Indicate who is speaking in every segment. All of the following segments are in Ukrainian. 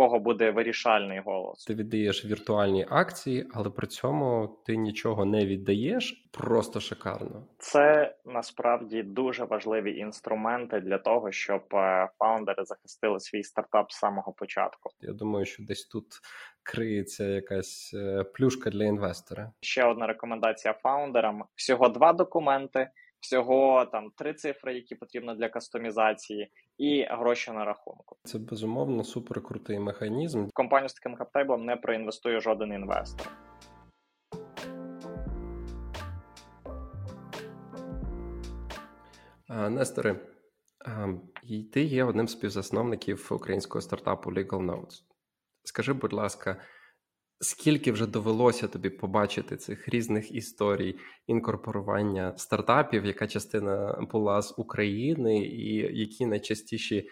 Speaker 1: кого буде вирішальний голос.
Speaker 2: Ти віддаєш віртуальні акції, але при цьому ти нічого не віддаєш. Просто шикарно.
Speaker 1: Це насправді дуже важливі інструменти для того, щоб е, фаундери захистили свій стартап з самого початку.
Speaker 2: Я думаю, що десь тут криється якась е, плюшка для інвестора.
Speaker 1: Ще одна рекомендація фаундерам: всього два документи всього там три цифри, які потрібно для кастомізації, і гроші на рахунку.
Speaker 2: Це безумовно суперкрутий механізм.
Speaker 1: Компанію з таким каптейблом не проінвестує жоден інвестор.
Speaker 2: Несторе, ти є одним з співзасновників українського стартапу Legal Notes. Скажи, будь ласка, Скільки вже довелося тобі побачити цих різних історій інкорпорування стартапів, яка частина була з України, і які найчастіші,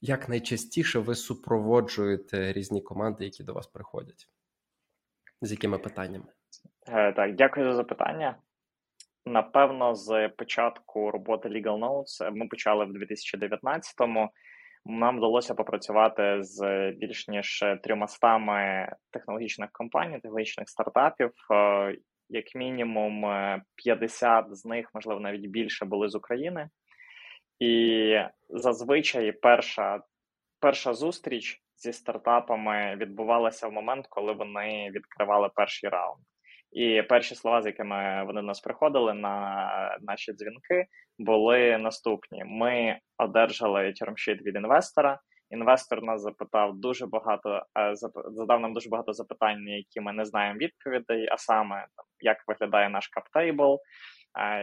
Speaker 2: як найчастіше ви супроводжуєте різні команди, які до вас приходять? З якими питаннями?
Speaker 1: Е, так, дякую за запитання. Напевно, з початку роботи Legal Notes ми почали в 2019-му. Нам вдалося попрацювати з більш ніж трьомастами технологічних компаній, технологічних стартапів. Е, як мінімум 50 з них, можливо, навіть більше були з України. І зазвичай перша перша зустріч зі стартапами відбувалася в момент, коли вони відкривали перший раунд. І перші слова, з якими вони до нас приходили на наші дзвінки, були наступні: ми одержали термшіт від інвестора. Інвестор нас запитав дуже багато, е, задав нам дуже багато запитань, які ми не знаємо відповідей. А саме як виглядає наш каптейбл,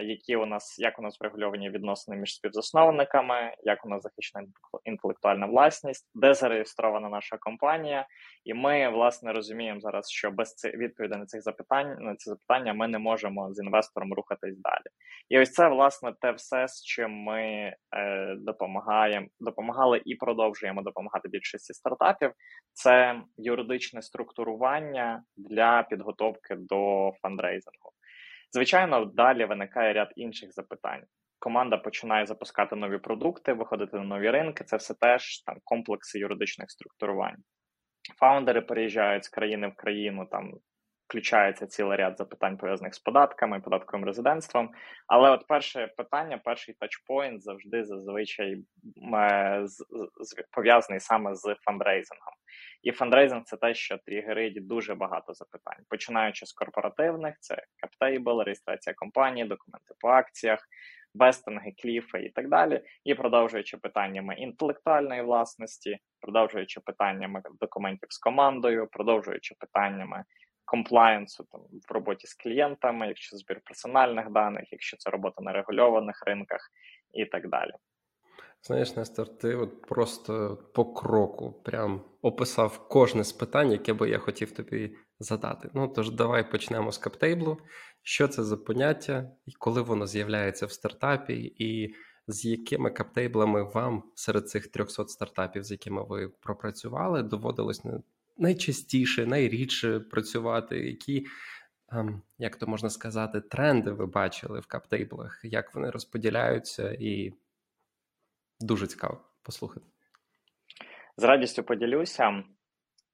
Speaker 1: які у нас як у нас врегульовані відносини між співзасновниками, як у нас захищена інтелектуальна власність, де зареєстрована наша компанія, і ми власне розуміємо зараз, що без цих відповідей на цих запитань на ці запитання ми не можемо з інвестором рухатись далі. І ось це власне те все, з чим ми е, допомагаємо, допомагали і продовжуємо допомагати більшості стартапів. Це юридичне структурування для підготовки до фандрейзингу. Звичайно, далі виникає ряд інших запитань. Команда починає запускати нові продукти, виходити на нові ринки. Це все теж там комплекси юридичних структурувань. Фаундери переїжджають з країни в країну, там включається цілий ряд запитань пов'язаних з податками, податковим резидентством. Але от перше питання, перший touchpoint завжди зазвичай е, пов'язаний саме з фандрейзингом. І фандрейзинг це те, що тригерить дуже багато запитань, починаючи з корпоративних, це cap table, реєстрація компанії, документи по акціях, вестинги, кліфи і так далі. І продовжуючи питаннями інтелектуальної власності, продовжуючи питаннями документів з командою, продовжуючи питаннями комплаєнсу там в роботі з клієнтами, якщо збір персональних даних, якщо це робота на регульованих ринках і так далі.
Speaker 2: Знаєш, Нестор, ти от просто по кроку прям описав кожне з питань, яке би я хотів тобі задати. Ну тож давай почнемо з каптейблу. Що це за поняття, і коли воно з'являється в стартапі, і з якими каптейблами вам серед цих 300 стартапів, з якими ви пропрацювали, доводилось найчастіше, найрідше працювати, які, ем, як то можна сказати, тренди ви бачили в каптейблах, як вони розподіляються, і дуже цікаво послухати.
Speaker 1: З радістю поділюся.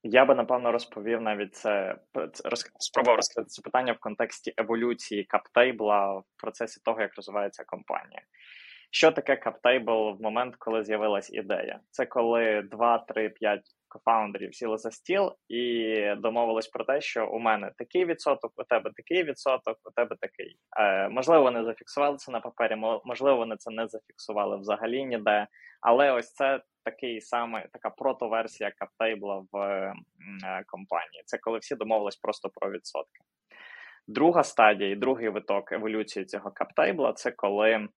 Speaker 1: Я би напевно розповів навіть це роз, спробував розкрити це питання в контексті еволюції каптейбла в процесі того, як розвивається компанія. Що таке каптейбл в момент, коли з'явилась ідея? Це коли 2, 3, 5 кофаундерів сіли за стіл і домовились про те, що у мене такий відсоток, у тебе такий відсоток, у тебе такий. Е, Можливо, вони зафіксували це на папері, можливо, вони це не зафіксували взагалі ніде. Але ось це такий саме така протоверсія каптейбла в е, компанії. Це коли всі домовились просто про відсотки. Друга стадія і другий виток еволюції цього каптейбла це коли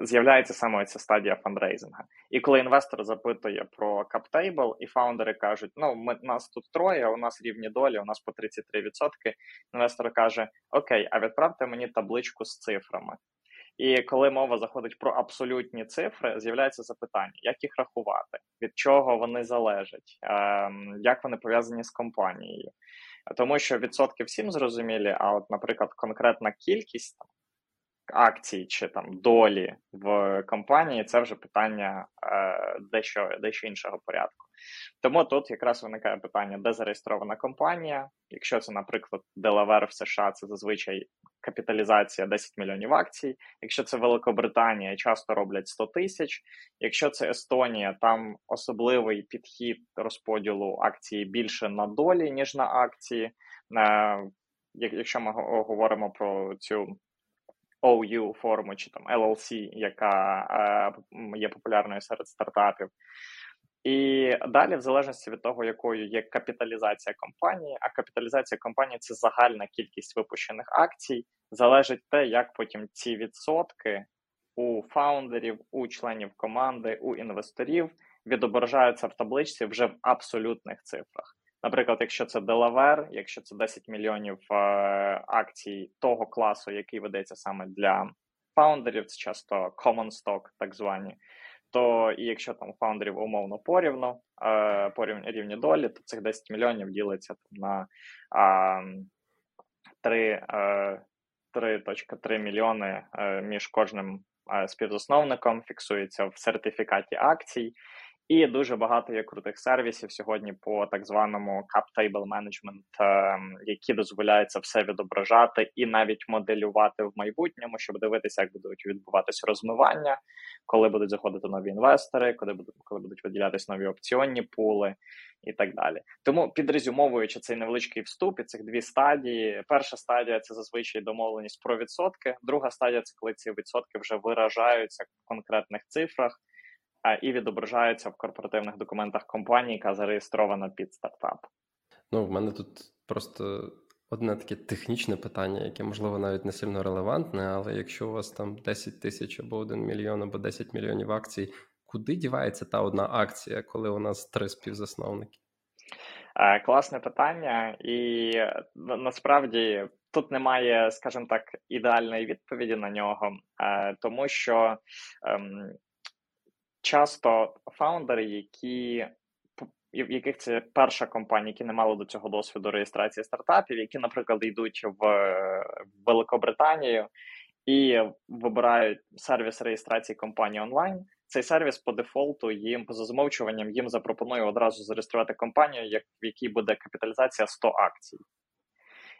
Speaker 1: з'являється саме ця стадія фандрейзинга. І коли інвестор запитує про каптейбл, і фаундери кажуть: ну, ми нас тут троє, у нас рівні долі, у нас по 33%, Інвестор каже: Окей, а відправте мені табличку з цифрами. І коли мова заходить про абсолютні цифри, з'являється запитання, як їх рахувати, від чого вони залежать, ем, як вони пов'язані з компанією. Тому що відсотки всім зрозумілі, а от, наприклад, конкретна кількість акцій чи там долі в компанії, це вже питання е, дещо дещо іншого порядку. Тому тут якраз виникає питання, де зареєстрована компанія. Якщо це, наприклад, Делавер в США, це зазвичай капіталізація 10 мільйонів акцій. Якщо це Великобританія, часто роблять 100 тисяч. Якщо це Естонія, там особливий підхід розподілу акції більше на долі, ніж на акції. Е, якщо ми говоримо про цю OU форму чи там LLC, яка е, є популярною серед стартапів. І далі, в залежності від того, якою є капіталізація компанії, а капіталізація компанії це загальна кількість випущених акцій, залежить те, як потім ці відсотки у фаундерів, у членів команди, у інвесторів відображаються в табличці вже в абсолютних цифрах. Наприклад, якщо це Delaware, якщо це 10 мільйонів е, акцій того класу, який ведеться саме для фаундерів, це часто common stock, так звані. То і якщо там фаундерів умовно порівну е, по рівні долі, то цих 10 мільйонів ділиться там, на 3, е, 3.3 мільйони е, між кожним е, співзасновником, фіксується в сертифікаті акцій. І дуже багато є крутих сервісів сьогодні по так званому cap table management, ем, які дозволяються все відображати і навіть моделювати в майбутньому, щоб дивитися, як будуть відбуватися розмивання, коли будуть заходити нові інвестори, коли будуть коли будуть виділятися нові опціонні пули і так далі. Тому підрезюмовуючи цей невеличкий вступ і цих дві стадії. Перша стадія це зазвичай домовленість про відсотки. Друга стадія це коли ці відсотки вже виражаються в конкретних цифрах і відображаються в корпоративних документах компанії, яка зареєстрована під стартап.
Speaker 2: Ну, в мене тут просто одне таке технічне питання, яке, можливо, навіть не сильно релевантне, але якщо у вас там 10 тисяч або 1 мільйон, або 10 мільйонів акцій, куди дівається та одна акція, коли у нас три співзасновники?
Speaker 1: Е, класне питання, і насправді тут немає, скажімо так, ідеальної відповіді на нього, е, тому що ем, часто фаундери, які в яких це перша компанія, які не мали до цього досвіду реєстрації стартапів, які, наприклад, йдуть в Великобританію і вибирають сервіс реєстрації компанії онлайн. Цей сервіс по дефолту їм за замовчуванням їм запропонує одразу зареєструвати компанію, як в якій буде капіталізація 100 акцій.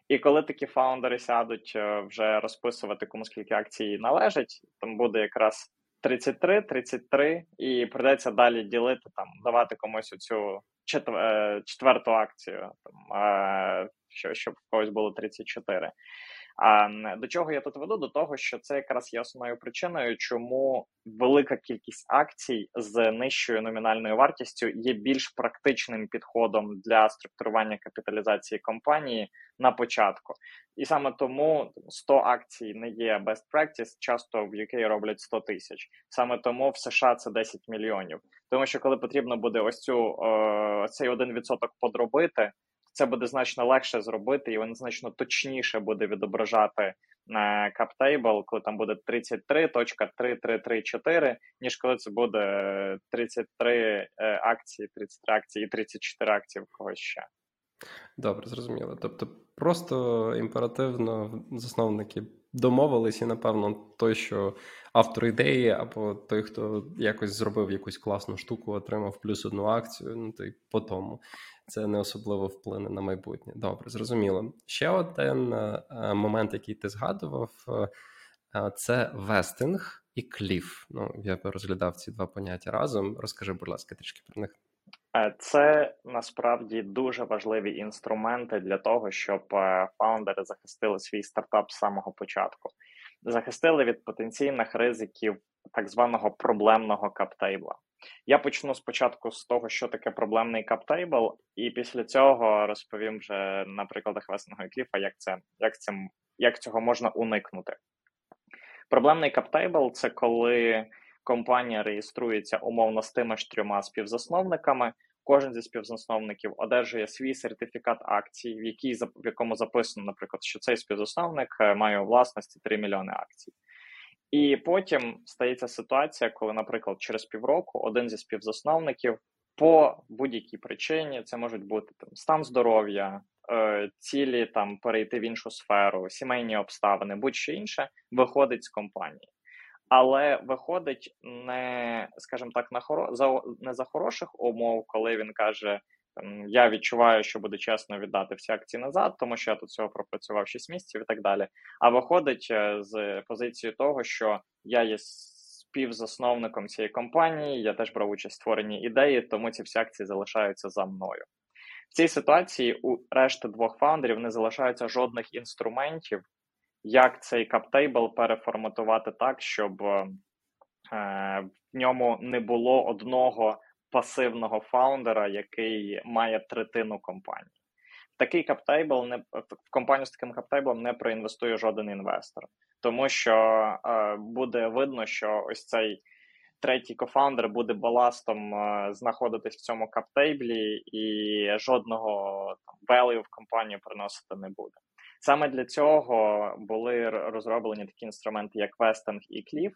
Speaker 1: І коли такі фаундери сядуть е, вже розписувати, кому скільки акцій належить, там буде якраз 33, 33, і придеться далі ділити там, давати комусь цю четвер четверту акцію, там, е, що, щоб в когось було 34. А до чого я тут веду? До того, що це якраз є основною причиною, чому велика кількість акцій з нижчою номінальною вартістю є більш практичним підходом для структурування капіталізації компанії на початку, і саме тому 100 акцій не є best practice, Часто в UK роблять 100 тисяч. Саме тому в США це 10 мільйонів. Тому що коли потрібно буде ось цю е, цей один відсоток подробити це буде значно легше зробити, і він значно точніше буде відображати на CapTable, коли там буде 33.3334, ніж коли це буде 33 е, акції, 33 акції і 34 акції в когось ще.
Speaker 2: Добре, зрозуміло. Тобто, просто імперативно засновники домовились, і, напевно, той, що автор ідеї, або той, хто якось зробив якусь класну штуку, отримав плюс одну акцію, ну то й по тому це не особливо вплине на майбутнє. Добре, зрозуміло. Ще один е, момент, який ти згадував, е, це вестинг і кліф. Ну, я розглядав ці два поняття разом. Розкажи, будь ласка, трішки про них.
Speaker 1: Е, це насправді дуже важливі інструменти для того, щоб фаундери захистили свій стартап з самого початку, захистили від потенційних ризиків так званого проблемного каптейбла. Я почну спочатку з того, що таке проблемний каптейбл, і після цього розповім вже на прикладах весного кліфа, як це як цим як цього можна уникнути. Проблемний каптейбл це коли компанія реєструється умовно з тими ж трьома співзасновниками. Кожен зі співзасновників одержує свій сертифікат акцій, в якій в якому записано, наприклад, що цей співзасновник е, має у власності 3 мільйони акцій. І потім стається ситуація, коли, наприклад, через півроку один зі співзасновників по будь-якій причині це можуть бути там стан здоров'я, е, цілі там перейти в іншу сферу, сімейні обставини, будь-що інше, виходить з компанії. Але виходить не, скажімо так, на хоро за не за хороших умов, коли він каже: Я відчуваю, що буде чесно віддати всі акції назад, тому що я тут цього пропрацював 6 місяців і так далі. А виходить е, з позиції того, що я є співзасновником цієї компанії, я теж брав участь в створенні ідеї, тому ці всі акції залишаються за мною. В цій ситуації у решти двох фаундерів не залишається жодних інструментів, як цей каптейбл переформатувати так, щоб е, в ньому не було одного пасивного фаундера, який має третину компанії. Такий каптейбл не в компанію з таким каптейблом не проінвестує жоден інвестор, тому що е, буде видно, що ось цей третій кофаундер буде баластом е, знаходитись в цьому каптейблі, і жодного там value в компанію приносити не буде. Саме для цього були розроблені такі інструменти, як вестинг і кліф.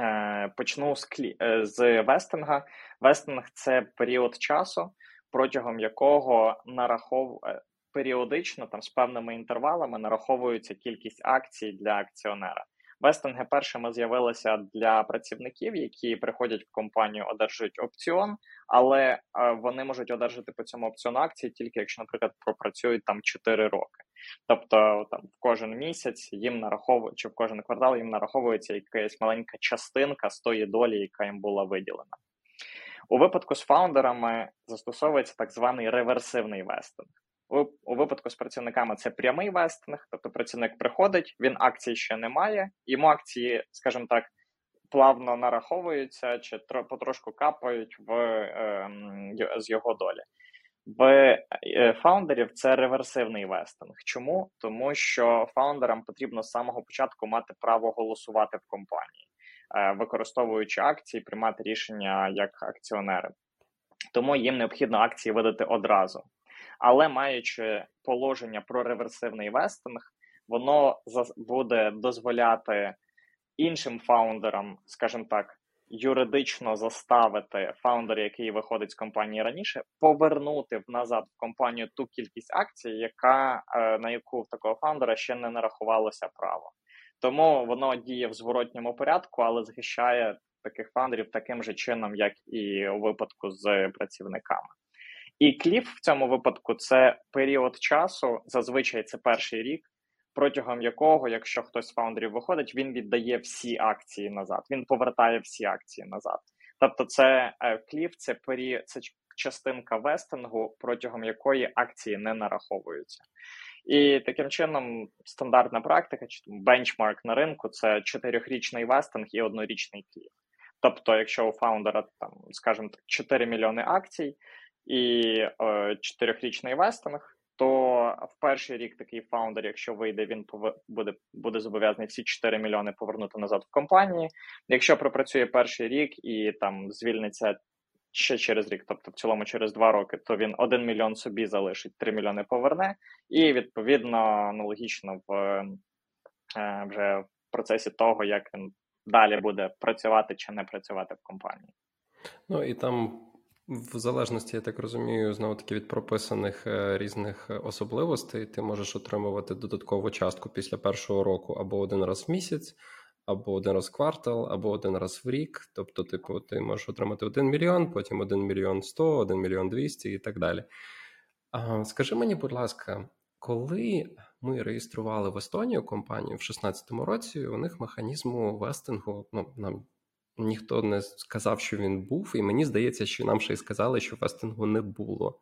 Speaker 1: Е, почну з клі... Е, з вестинга. Вестинг це період часу, протягом якого нарахов періодично там з певними інтервалами нараховується кількість акцій для акціонера. Вестинги першими з'явилися для працівників, які приходять в компанію, одержують опціон, але е, вони можуть одержати по цьому опціону акції тільки якщо, наприклад, пропрацюють там 4 роки. Тобто там в кожен місяць їм нараховують, чи в кожен квартал їм нараховується якась маленька частинка з тої долі, яка їм була виділена. У випадку з фаундерами застосовується так званий реверсивний вестинг. У, випадку з працівниками це прямий вестинг, тобто працівник приходить, він акцій ще не має, йому акції, скажімо так, плавно нараховуються чи потрошку капають в, е, з його долі. В е, фаундерів це реверсивний вестинг. Чому? Тому що фаундерам потрібно з самого початку мати право голосувати в компанії, е, використовуючи акції, приймати рішення як акціонери. Тому їм необхідно акції видати одразу але маючи положення про реверсивний вестинг, воно буде дозволяти іншим фаундерам, скажімо так, юридично заставити фаундера, який виходить з компанії раніше, повернути назад в компанію ту кількість акцій, яка е, на яку в такого фаундера ще не нарахувалося право. Тому воно діє в зворотньому порядку, але захищає таких фаундерів таким же чином, як і у випадку з працівниками. І кліф в цьому випадку це період часу, зазвичай це перший рік, протягом якого, якщо хтось з фаундерів виходить, він віддає всі акції назад, він повертає всі акції назад. Тобто, це е, кліф, це пері, це частинка вестингу, протягом якої акції не нараховуються. І таким чином стандартна практика, чи бенчмарк на ринку це чотирьохрічний вестинг і однорічний кліф. Тобто, якщо у фаундера там, скажімо так, 4 мільйони акцій, і е, чотирьохрічний вестинг, то в перший рік такий фаундер, якщо вийде, він буде буде зобов'язаний всі 4 мільйони повернути назад в компанії. Якщо пропрацює перший рік і там звільниться ще через рік, тобто в цілому через два роки, то він 1 мільйон собі залишить, 3 мільйони поверне, і відповідно аналогічно в е, вже в процесі того, як він далі буде працювати чи не працювати в компанії.
Speaker 2: Ну і там в залежності, я так розумію, знову таки від прописаних е, різних е, особливостей, ти можеш отримувати додаткову частку після першого року або один раз в місяць, або один раз в квартал, або один раз в рік. Тобто, типу, ти можеш отримати 1 мільйон, потім 1 мільйон 100, 1 мільйон 200 і так далі. А, Скажи мені, будь ласка, коли ми реєстрували в Естонію компанію в 2016 році, у них механізму вестингу, ну нам ніхто не сказав, що він був, і мені здається, що нам ще й сказали, що фестингу не було.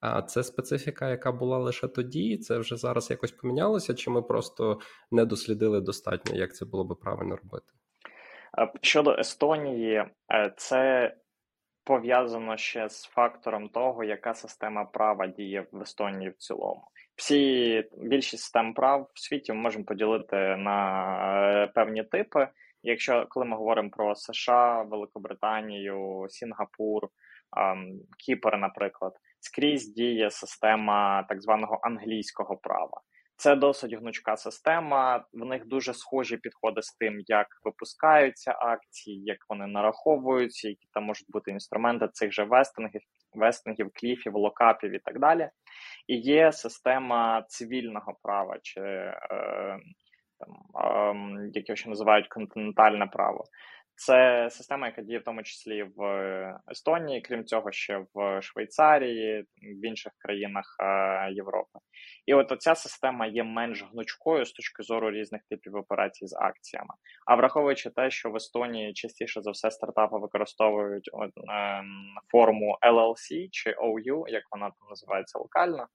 Speaker 2: А це специфіка, яка була лише тоді, це вже зараз якось помінялося, чи ми просто не дослідили достатньо, як це було би правильно робити?
Speaker 1: Щодо Естонії, е, це пов'язано ще з фактором того, яка система права діє в Естонії в цілому. Всі більшість систем прав в світі ми можемо поділити на е, певні типи. Якщо коли ми говоримо про США, Великобританію, Сінгапур, Кіпр, наприклад, скрізь діє система так званого англійського права. Це досить гнучка система. В них дуже схожі підходи з тим, як випускаються акції, як вони нараховуються, які там можуть бути інструменти цих же вестингів, вестингів, кліфів, локапів і так далі. І є система цивільного права чи е, там, е, яке ще називають континентальне право. Це система, яка діє в тому числі в Естонії, крім цього, ще в Швейцарії, в інших країнах е, Європи. І от ця система є менш гнучкою з точки зору різних типів операцій з акціями. А враховуючи те, що в Естонії частіше за все стартапи використовують е, форму LLC чи OU, як вона там називається локально.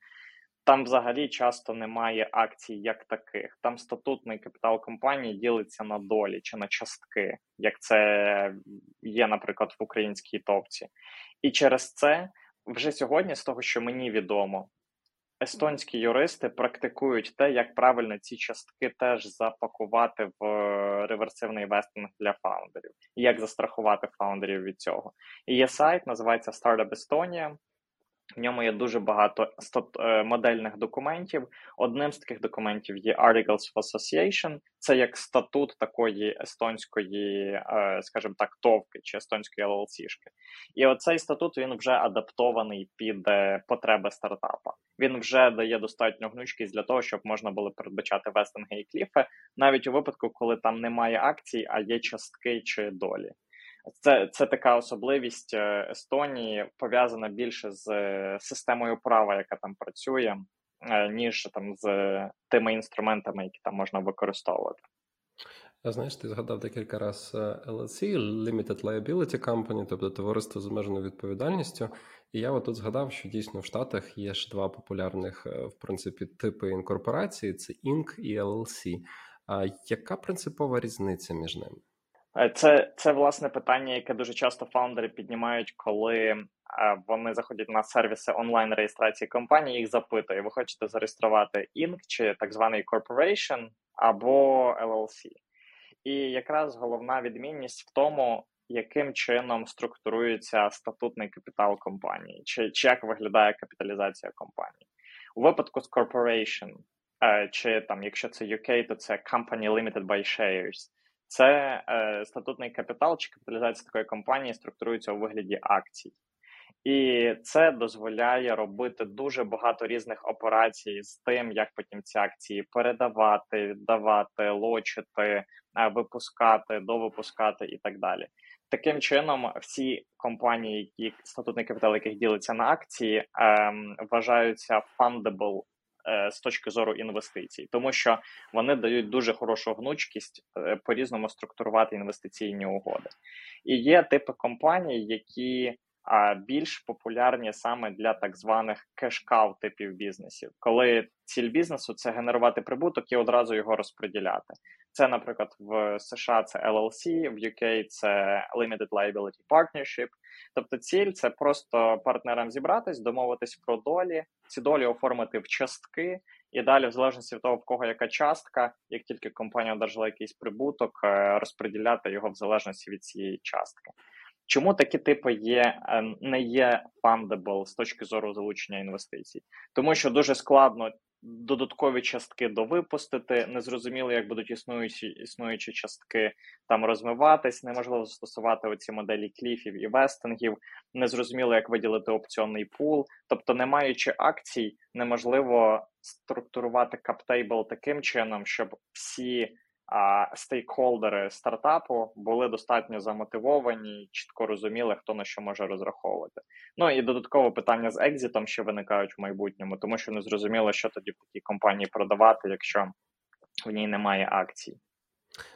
Speaker 1: Там взагалі часто немає акцій як таких. Там статутний капітал компанії ділиться на долі чи на частки, як це є, наприклад, в українській товці. І через це вже сьогодні, з того, що мені відомо, естонські юристи практикують те, як правильно ці частки теж запакувати в реверсивний вестинг для фаундерів, і як застрахувати фаундерів від цього. І є сайт, називається Startup Estonia. В ньому є дуже багато е, модельних документів. Одним з таких документів є Articles of Association. Це як статут такої естонської, е, скажімо так, товки чи естонської LLC-шки. І оцей статут він вже адаптований під е, потреби стартапа. Він вже дає достатньо гнучкість для того, щоб можна було передбачати вестинги і кліфи, навіть у випадку, коли там немає акцій, а є частки чи долі. Це це така особливість е, Естонії, пов'язана більше з е, системою права, яка там працює, е, ніж там з тими інструментами, які там можна використовувати.
Speaker 2: Знаєш, ти згадав декілька разів LLC, Limited Liability Company, тобто товариство з обмеженою відповідальністю. І я отут згадав, що дійсно в Штатах є ж два популярних, в принципі, типи інкорпорації: це Inc. і LLC. А яка принципова різниця між ними?
Speaker 1: Е, це це власне питання, яке дуже часто фаундери піднімають, коли е, вони заходять на сервіси онлайн реєстрації компанії. Їх запитує: ви хочете зареєструвати Inc. чи так званий Corporation або LLC. І якраз головна відмінність в тому, яким чином структурується статутний капітал компанії, чи, чи як виглядає капіталізація компанії у випадку з Corporation, е, чи там, якщо це UK, то це Company Limited by Shares. Це е, статутний капітал чи капіталізація такої компанії структурується у вигляді акцій, і це дозволяє робити дуже багато різних операцій з тим, як потім ці акції передавати, віддавати, лочити, е, випускати, довипускати і так далі. Таким чином, всі компанії, які статутний капітал, яких ділиться на акції, ем, вважаються fundable з точки зору інвестицій, тому що вони дають дуже хорошу гнучкість е, по різному структурувати інвестиційні угоди. І є типи компаній, які більш популярні саме для так званих кешкау типів бізнесів, коли ціль бізнесу це генерувати прибуток і одразу його розподіляти. Це, наприклад, в США це LLC, в UK це Limited Liability Partnership. Тобто, ціль це просто партнерам зібратись, домовитись про долі, ці долі оформити в частки, і далі, в залежності від того, в кого яка частка, як тільки компанія одержала якийсь прибуток, е, розподіляти його в залежності від цієї частки. Чому такі типи є е, не є fundable з точки зору залучення інвестицій? Тому що дуже складно додаткові частки довипустити, незрозуміло, як будуть існуючі існуючі частки там розмиватись, неможливо застосувати оці моделі кліфів і вестингів, незрозуміло, як виділити опціонний пул. Тобто, не маючи акцій, неможливо структурувати каптейбл таким чином, щоб всі а стейкхолдери стартапу були достатньо замотивовані, чітко розуміли, хто на що може розраховувати. Ну і додатково питання з екзитом, що виникають в майбутньому, тому що не зрозуміло, що тоді в такій компанії продавати, якщо в ній немає акцій.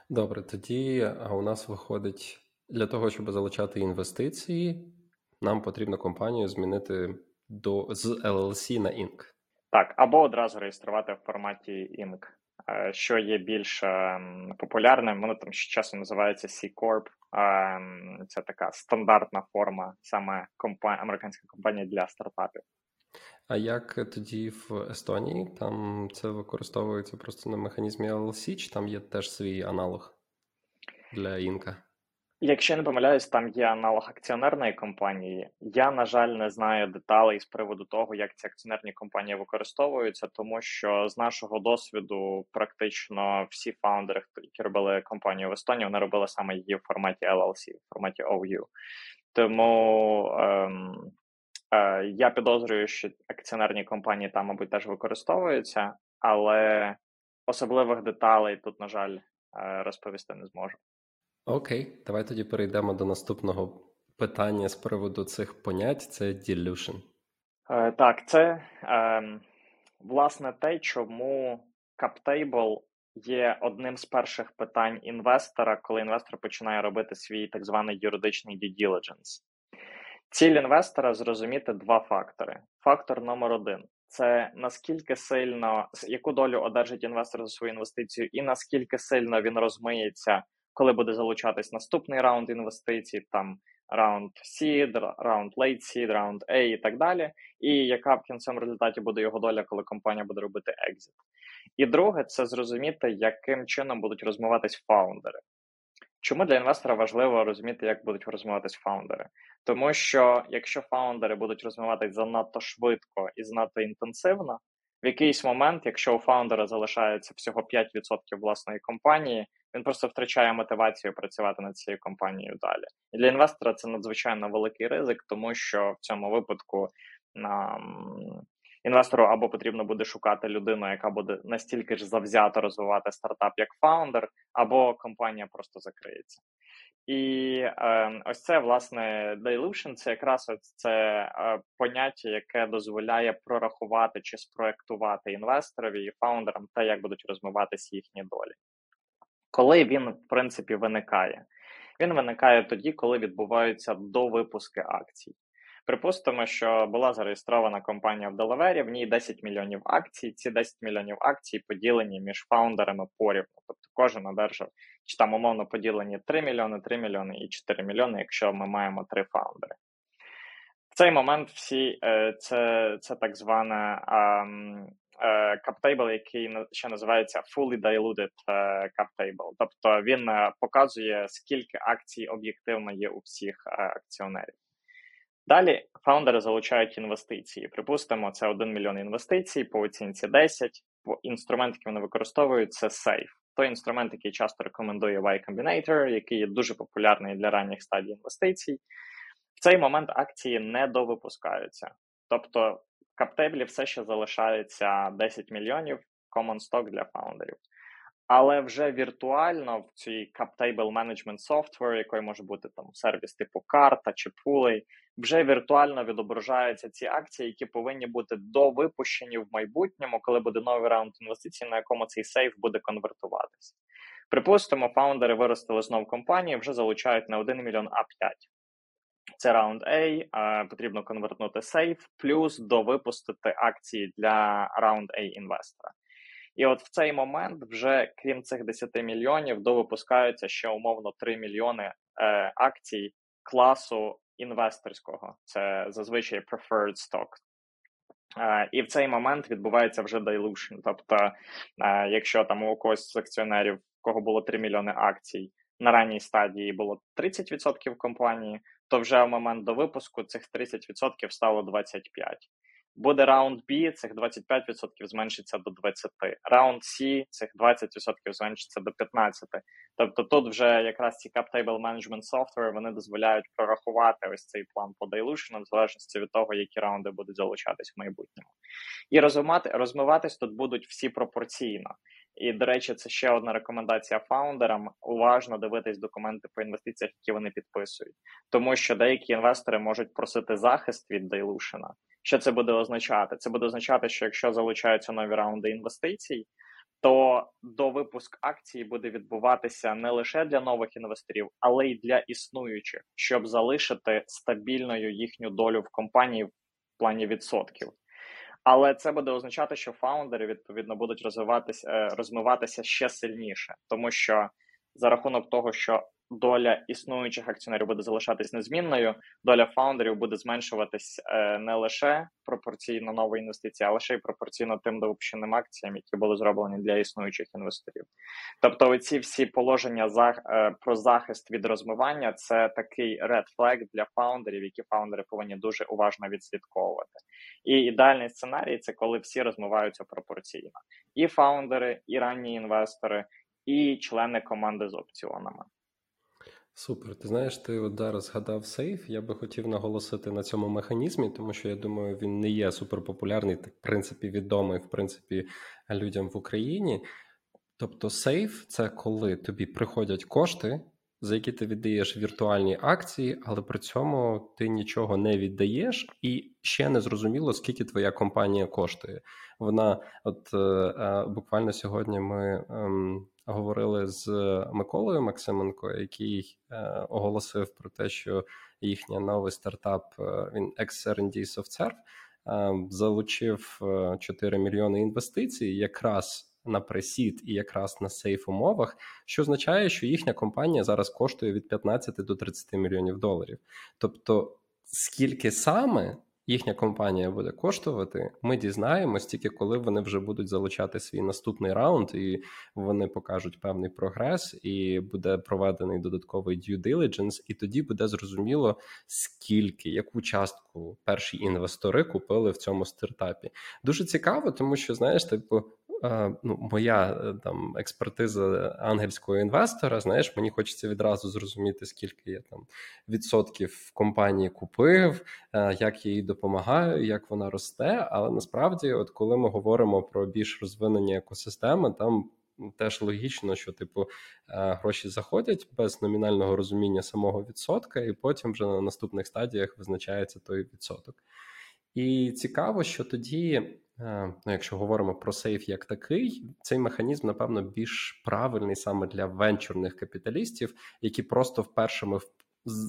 Speaker 2: Добре, тоді у нас виходить для того, щоб залучати інвестиції, нам потрібно компанію змінити до з LLC на Inc.
Speaker 1: Так, або одразу реєструвати в форматі Inc. Е, що є більш ем, популярним, воно там часом називається C-Corp. Ем, це така стандартна форма, саме компанія, американська компанія для стартапів.
Speaker 2: А як тоді в Естонії? Там це використовується просто на механізмі LLC, чи там є теж свій аналог для інка?
Speaker 1: Якщо не помиляюсь, там є аналог акціонерної компанії. Я, на жаль, не знаю деталей з приводу того, як ці акціонерні компанії використовуються, тому що з нашого досвіду практично всі фаундери, які робили компанію в Естонії, вони робили саме її в форматі LLC, в форматі OU. Тому ем, е, я підозрюю, що акціонерні компанії там, мабуть, теж використовуються, але особливих деталей тут, на жаль, е, розповісти не зможу.
Speaker 2: Окей, давай тоді перейдемо до наступного питання з приводу цих понять: це dilution.
Speaker 1: Е, Так, це е, власне те, чому CapTable є одним з перших питань інвестора, коли інвестор починає робити свій так званий юридичний due diligence. Ціль інвестора зрозуміти два фактори. Фактор номер один це наскільки сильно яку долю одержить інвестор за свою інвестицію, і наскільки сильно він розмиється коли буде залучатись наступний раунд інвестицій, там раунд Seed, раунд Late Seed, раунд A і так далі, і яка в кінцевому результаті буде його доля, коли компанія буде робити екзит. І друге, це зрозуміти, яким чином будуть розмиватись фаундери. Чому для інвестора важливо розуміти, як будуть розмиватись фаундери? Тому що якщо фаундери будуть розмиватись занадто швидко і занадто інтенсивно, в якийсь момент, якщо у фаундера залишається всього 5% власної компанії, він просто втрачає мотивацію працювати над цією компанією далі. І для інвестора це надзвичайно великий ризик, тому що в цьому випадку нам інвестору або потрібно буде шукати людину, яка буде настільки ж завзято розвивати стартап як фаундер, або компанія просто закриється. І е, ось це власне dilution, це якраз ось це е, поняття, яке дозволяє прорахувати чи спроектувати інвесторові і фаундерам те, як будуть розмиватися їхні долі. Коли він, в принципі, виникає? Він виникає тоді, коли відбуваються довипуски акцій. Припустимо, що була зареєстрована компанія в Делавері, в ній 10 мільйонів акцій. Ці 10 мільйонів акцій поділені між фаундерами порівну. Тобто кожен одержав, чи там умовно поділені 3 мільйони, 3 мільйони і 4 мільйони, якщо ми маємо 3 фаундери. В цей момент всі е, це це так звана каптейбл, який ще називається Fully Diluted е, Cap Table. Тобто він е, показує, скільки акцій об'єктивно є у всіх акціонерів. Далі фаундери залучають інвестиції. Припустимо, це 1 мільйон інвестицій по оцінці 10. Інструмент, який вони використовують, це Safe. Той інструмент, який часто рекомендує Y Combinator, який є дуже популярний для ранніх стадій інвестицій. В цей момент акції не довипускаються. Тобто каптеблі все ще залишається 10 мільйонів common stock для фаундерів. Але вже віртуально в цій CapTable Management Software, якої може бути там сервіс типу карта чи пулей, вже віртуально відображаються ці акції, які повинні бути довипущені в майбутньому, коли буде новий раунд інвестицій, на якому цей сейф буде конвертуватися. Припустимо, фаундери виростили знову компанію, вже залучають на 1 мільйон А5. Це раунд A, потрібно конвертнути сейф, плюс довипустити акції для раунд A інвестора. І от в цей момент, вже крім цих 10 мільйонів, довипускаються ще умовно 3 мільйони е, акцій класу інвесторського. Це зазвичай preferred stock. Uh, і в цей момент відбувається вже dilution. Тобто, uh, якщо там у когось з акціонерів, в кого було 3 мільйони акцій, на ранній стадії було 30% компанії, то вже в момент до випуску цих 30% стало 25%. Буде раунд B, цих 25% зменшиться до 20. Раунд C, цих 20% зменшиться до 15. Тобто тут вже якраз ці Cap Table Management Software вони дозволяють прорахувати ось цей план по dilution, в залежності від того, які раунди будуть залучатись в майбутньому. І розумати, розмиватись тут будуть всі пропорційно. І, до речі, це ще одна рекомендація фаундерам: уважно дивитись документи по інвестиціях, які вони підписують, тому що деякі інвестори можуть просити захист від дайлушена. Що це буде означати? Це буде означати, що якщо залучаються нові раунди інвестицій, то до випуск акцій буде відбуватися не лише для нових інвесторів, але й для існуючих, щоб залишити стабільною їхню долю в компанії в плані відсотків. Але це буде означати, що фаундери відповідно будуть розвиватися, е, розмиватися ще сильніше, тому що за рахунок того, що доля існуючих акціонерів буде залишатись незмінною, доля фаундерів буде зменшуватись е, не лише пропорційно нової інвестиції, а лише й пропорційно тим доопущеним акціям, які були зроблені для існуючих інвесторів. Тобто, ці всі положення за е, про захист від розмивання це такий red flag для фаундерів, які фаундери повинні дуже уважно відслідковувати. І ідеальний сценарій це коли всі розмиваються пропорційно, і фаундери, і ранні інвестори, і члени команди з опціонами.
Speaker 2: Супер. Ти знаєш, ти от зараз згадав сейф. Я би хотів наголосити на цьому механізмі, тому що я думаю, він не є суперпопулярний, так в принципі, відомий в принципі людям в Україні. Тобто, сейф це коли тобі приходять кошти, за які ти віддаєш віртуальні акції, але при цьому ти нічого не віддаєш, і ще не зрозуміло, скільки твоя компанія коштує. Вона, от е, е, буквально сьогодні ми. Е, говорили з Миколою Максименко, який е, оголосив про те, що їхній новий стартап він XRD SoftServe, е, залучив 4 мільйони інвестицій, якраз. На пресід і якраз на сейф умовах, що означає, що їхня компанія зараз коштує від 15 до 30 мільйонів доларів. Тобто, скільки саме їхня компанія буде коштувати, ми дізнаємось тільки коли вони вже будуть залучати свій наступний раунд, і вони покажуть певний прогрес, і буде проведений додатковий due diligence, і тоді буде зрозуміло, скільки яку частку перші інвестори купили в цьому стартапі. Дуже цікаво, тому що знаєш, типу ну, моя е, там експертиза ангельського інвестора, знаєш, мені хочеться відразу зрозуміти, скільки я там відсотків компанії купив, е, як я їй допомагаю, як вона росте. Але насправді, от коли ми говоримо про більш розвинені екосистеми, там. Теж логічно, що типу е, гроші заходять без номінального розуміння самого відсотка, і потім вже на наступних стадіях визначається той відсоток. І цікаво, що тоді Е, ну, якщо говоримо про сейф як такий, цей механізм, напевно, більш правильний саме для венчурних капіталістів, які просто впершими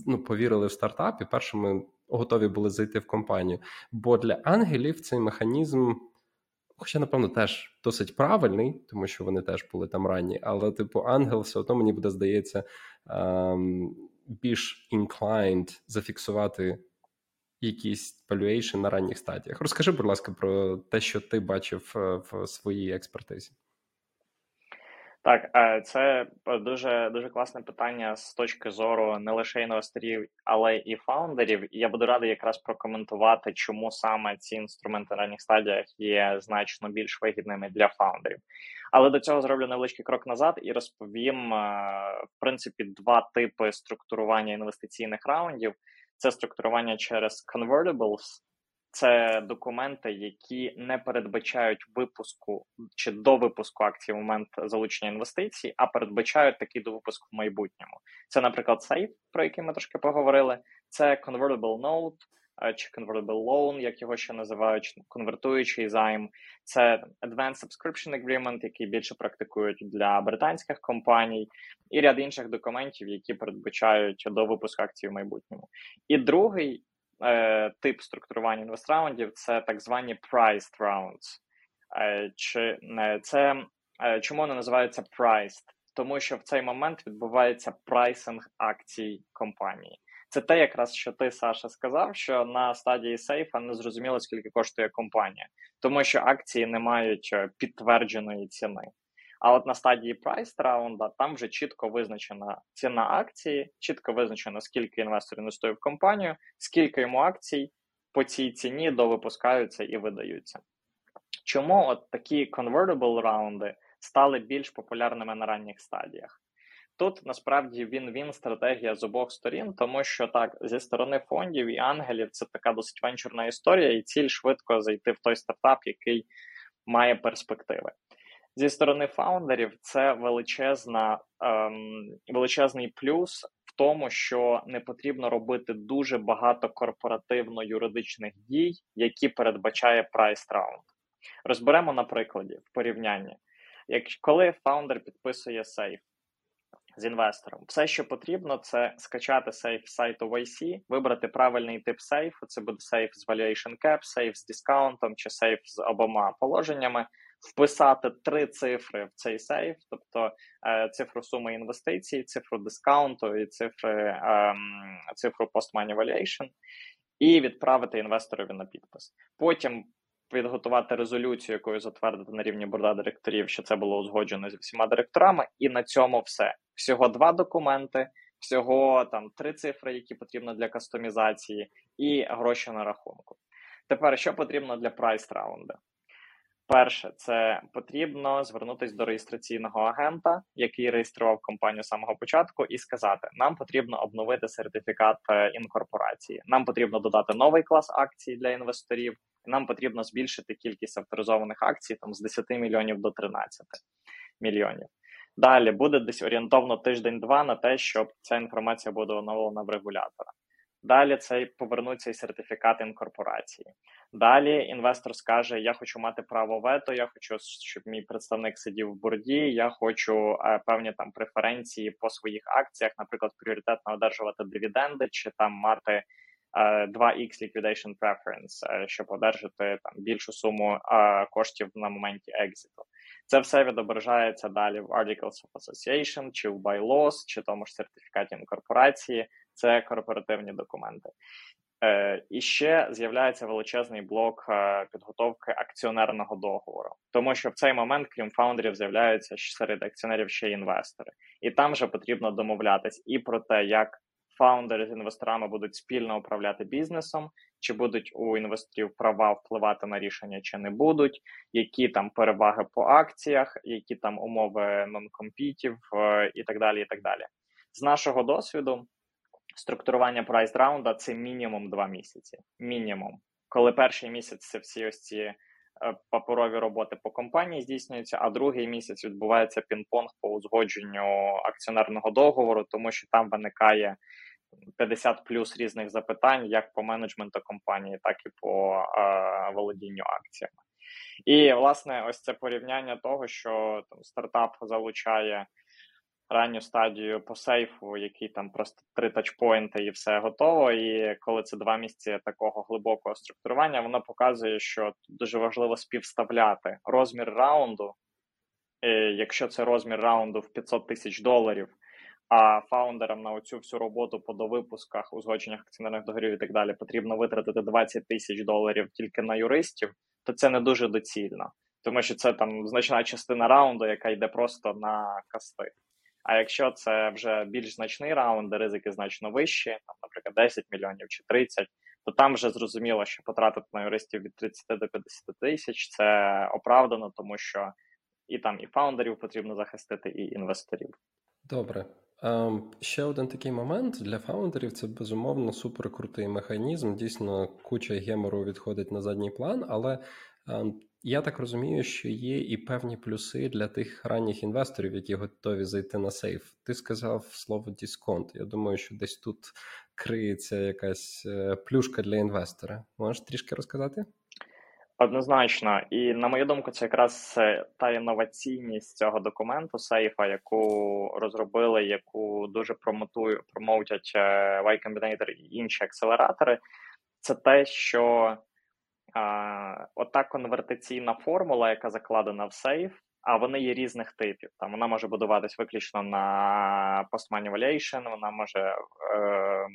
Speaker 2: ну, повірили в стартап і першими готові були зайти в компанію. Бо для ангелів цей механізм, хоча, напевно, теж досить правильний, тому що вони теж були там ранні, але, типу, ангел все одно мені буде здається ем, більш inclined зафіксувати якийсь valuation на ранніх стадіях. Розкажи, будь ласка, про те, що ти бачив е, в своїй експертизі.
Speaker 1: Так, е, це дуже дуже класне питання з точки зору не лише інвесторів, але і фаундерів. Я буду радий якраз прокоментувати, чому саме ці інструменти на ранніх стадіях є значно більш вигідними для фаундерів. Але до цього зроблю невеличкий крок назад і розповім е, в принципі два типи структурування інвестиційних раундів це структурування через convertibles. Це документи, які не передбачають випуску чи до випуску акції в момент залучення інвестицій, а передбачають такий до випуску в майбутньому. Це, наприклад, сейф, про який ми трошки поговорили. Це convertible note, чи convertible loan, як його ще називають, конвертуючий займ. Це Advanced Subscription Agreement, який більше практикують для британських компаній, і ряд інших документів, які передбачають до випуску акцій в майбутньому. І другий е, тип структурування інвестраундів це так звані priced rounds. Е, чи не це е, чому вони називаються priced? Тому що в цей момент відбувається прайсинг акцій компанії. Це те, якраз що ти, Саша, сказав, що на стадії сейфа не зрозуміло, скільки коштує компанія, тому що акції не мають е, підтвердженої ціни. А от на стадії прайс раунда там вже чітко визначена ціна акції, чітко визначено, скільки інвестор інвестує в компанію, скільки йому акцій по цій ціні довипускаються і видаються. Чому от такі convertible раунди стали більш популярними на ранніх стадіях? Тут насправді він-він стратегія з обох сторін, тому що так зі сторони фондів і ангелів це така досить венчурна історія, і ціль швидко зайти в той стартап, який має перспективи. Зі сторони фаундерів це величезна, ем, величезний плюс в тому, що не потрібно робити дуже багато корпоративно-юридичних дій, які передбачає прайс раунд. Розберемо на прикладі в порівнянні. Як коли фаундер підписує сейф, з інвестором. Все, що потрібно, це скачати сейф з сайту YC, вибрати правильний тип сейфу. Це буде сейф з valuation cap, сейф з дискаунтом чи сейф з обома положеннями. Вписати три цифри в цей сейф, тобто е, цифру суми інвестицій, цифру дискаунту і цифри е, цифру post-money valuation, і відправити інвесторові на підпис. Потім підготувати резолюцію, якою затвердити на рівні борда директорів, що це було узгоджено зі всіма директорами, і на цьому все. Всього два документи, всього там три цифри, які потрібно для кастомізації, і гроші на рахунку. Тепер що потрібно для прайс раунду? Перше, це потрібно звернутися до реєстраційного агента, який реєстрував компанію з самого початку, і сказати: нам потрібно обновити сертифікат е, інкорпорації. Нам потрібно додати новий клас акцій для інвесторів. Нам потрібно збільшити кількість авторизованих акцій там з 10 мільйонів до 13 мільйонів. Далі буде десь орієнтовно тиждень-два на те, щоб ця інформація буде оновлена в регулятора. Далі цей повернуться і сертифікат інкорпорації. Далі інвестор скаже: Я хочу мати право вето, я хочу, щоб мій представник сидів в борді. Я хочу е, певні там преференції по своїх акціях, наприклад, пріоритетно одержувати дивіденди чи там мати 2x е, liquidation preference, щоб одержати там більшу суму е, коштів на моменті екзиту. Це все відображається далі в Articles of Association, чи в bylaws, чи тому ж сертифікаті інкорпорації. Це корпоративні документи. І ще з'являється величезний блок підготовки акціонерного договору, тому що в цей момент, крім фаундерів, з'являються серед акціонерів ще інвестори, і там вже потрібно домовлятись і про те, як фаундери з інвесторами будуть спільно управляти бізнесом, чи будуть у інвесторів права впливати на рішення, чи не будуть, які там переваги по акціях, які там умови нон-компітів е, і так далі. і так далі. З нашого досвіду структурування прайс раунда це мінімум два місяці. Мінімум, коли перший місяць це всі ось ці е, паперові роботи по компанії здійснюються, а другий місяць відбувається пінг-понг по узгодженню акціонерного договору, тому що там виникає 50 плюс різних запитань, як по менеджменту компанії, так і по е, володінню акціями. І власне, ось це порівняння того, що там стартап залучає ранню стадію по сейфу, який там просто три тачпоінти і все готово. І коли це два місяці такого глибокого структурування, воно показує, що дуже важливо співставляти розмір раунду. І якщо це розмір раунду в 500 тисяч доларів, а фаундерам на оцю всю роботу по довипусках, узгодженнях акціонерних договорів і так далі потрібно витратити 20 тисяч доларів тільки на юристів, то це не дуже доцільно, тому що це там значна частина раунду, яка йде просто на касти. А якщо це вже більш значний раунд, де ризики значно вищі, там, наприклад, 10 мільйонів чи 30, то там вже зрозуміло, що потратити на юристів від 30 до 50 тисяч це оправдано, тому що і там і фаундерів потрібно захистити, і інвесторів.
Speaker 2: Добре. Ем, ще один такий момент для фаундерів це безумовно суперкрутий механізм. Дійсно, куча гемору відходить на задній план, але ем, я так розумію, що є і певні плюси для тих ранніх інвесторів, які готові зайти на сейф. Ти сказав слово дисконт. Я думаю, що десь тут криється якась е, плюшка для інвестора. Можеш трішки розказати?
Speaker 1: Однозначно, і на мою думку, це якраз е, та інноваційність цього документу сейфа, яку розробили, яку дуже промотують промоутять е, Y Combinator і інші акселератори. Це те, що ота конвертаційна формула, яка закладена в сейф, а вони є різних типів. Там вона може будуватись виключно на post-money вона може. Е,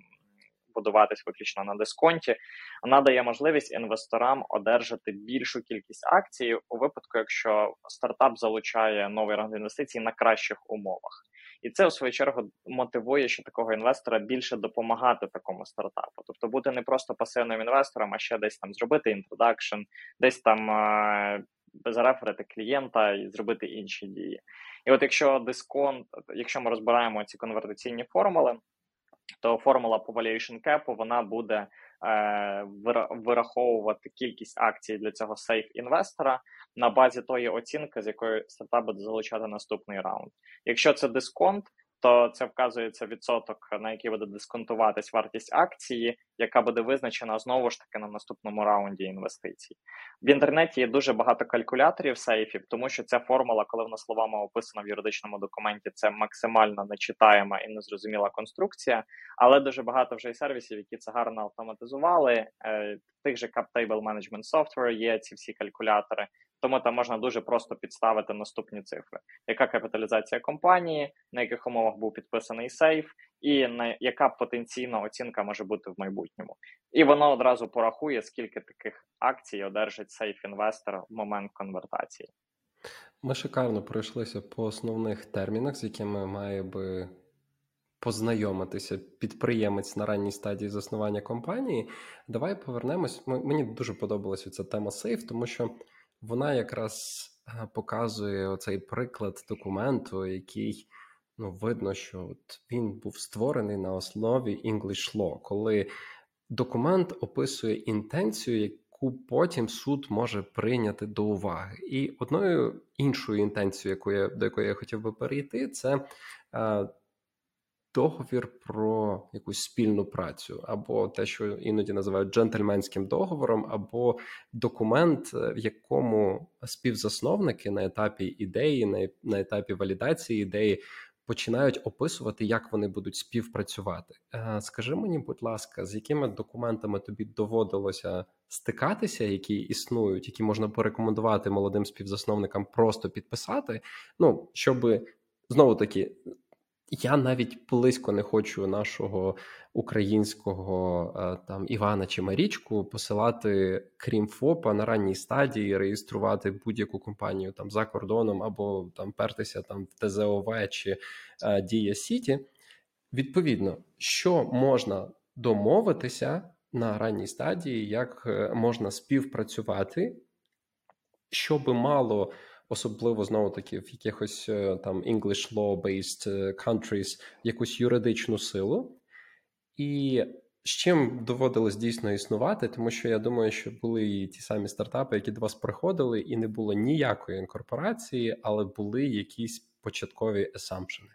Speaker 1: будуватись виключно на дисконті, вона дає можливість інвесторам одержати більшу кількість акцій у випадку, якщо стартап залучає новий раунд інвестицій на кращих умовах. І це у свою чергу мотивує ще такого інвестора більше допомагати такому стартапу, тобто бути не просто пасивним інвестором, а ще десь там зробити introduction, десь там е, за refer ити клієнта і зробити інші дії. І от якщо дисконт, якщо ми розбираємо ці конвертаційні формули, то формула по valuation cap вона буде вираховувати кількість акцій для цього сейф інвестора на базі тої оцінки, з якої стартап буде залучати наступний раунд. Якщо це дисконт, то це вказується відсоток, на який буде дисконтуватись вартість акції, яка буде визначена знову ж таки на наступному раунді інвестицій. В інтернеті є дуже багато калькуляторів сейфів, тому що ця формула, коли вона словами описана в юридичному документі, це максимально нечитаєма і незрозуміла конструкція, але дуже багато вже і сервісів, які це гарно автоматизували. Е, тих же CapTable Management Software є ці всі калькулятори. Тому там можна дуже просто підставити наступні цифри: яка капіталізація компанії, на яких умовах був підписаний сейф, і на яка потенційна оцінка може бути в майбутньому, і воно одразу порахує, скільки таких акцій одержить сейф інвестор в момент конвертації.
Speaker 2: Ми шикарно пройшлися по основних термінах, з якими має би познайомитися підприємець на ранній стадії заснування компанії. Давай повернемось. Мені дуже подобалася ця тема сейф, тому що вона якраз е, показує оцей приклад документу, який ну, видно, що от він був створений на основі English Law, коли документ описує інтенцію, яку потім суд може прийняти до уваги. І одною іншою інтенцією, яку я, до якої я хотів би перейти, це. Договір про якусь спільну працю, або те, що іноді називають джентльменським договором, або документ, е, в якому співзасновники на етапі ідеї, на, етапі валідації ідеї. Починають описувати, як вони будуть співпрацювати. Е, скажи мені, будь ласка, з якими документами тобі доводилося стикатися, які існують, які можна порекомендувати молодим співзасновникам просто підписати? Ну щоб знову таки я навіть близько не хочу нашого українського е, там Івана чи Марічку посилати, крім ФОПа, на ранній стадії реєструвати будь-яку компанію там за кордоном або там пертися там в ТЗОВ чи е, Дія Сіті. Відповідно, що можна домовитися на ранній стадії, як е, можна співпрацювати, щоб мало особливо знову таки в якихось е, там English law-based е, countries, якусь юридичну силу, і з чим доводилось дійсно існувати, тому що я думаю, що були і ті самі стартапи, які до вас приходили, і не було ніякої інкорпорації, але були якісь початкові асампшени.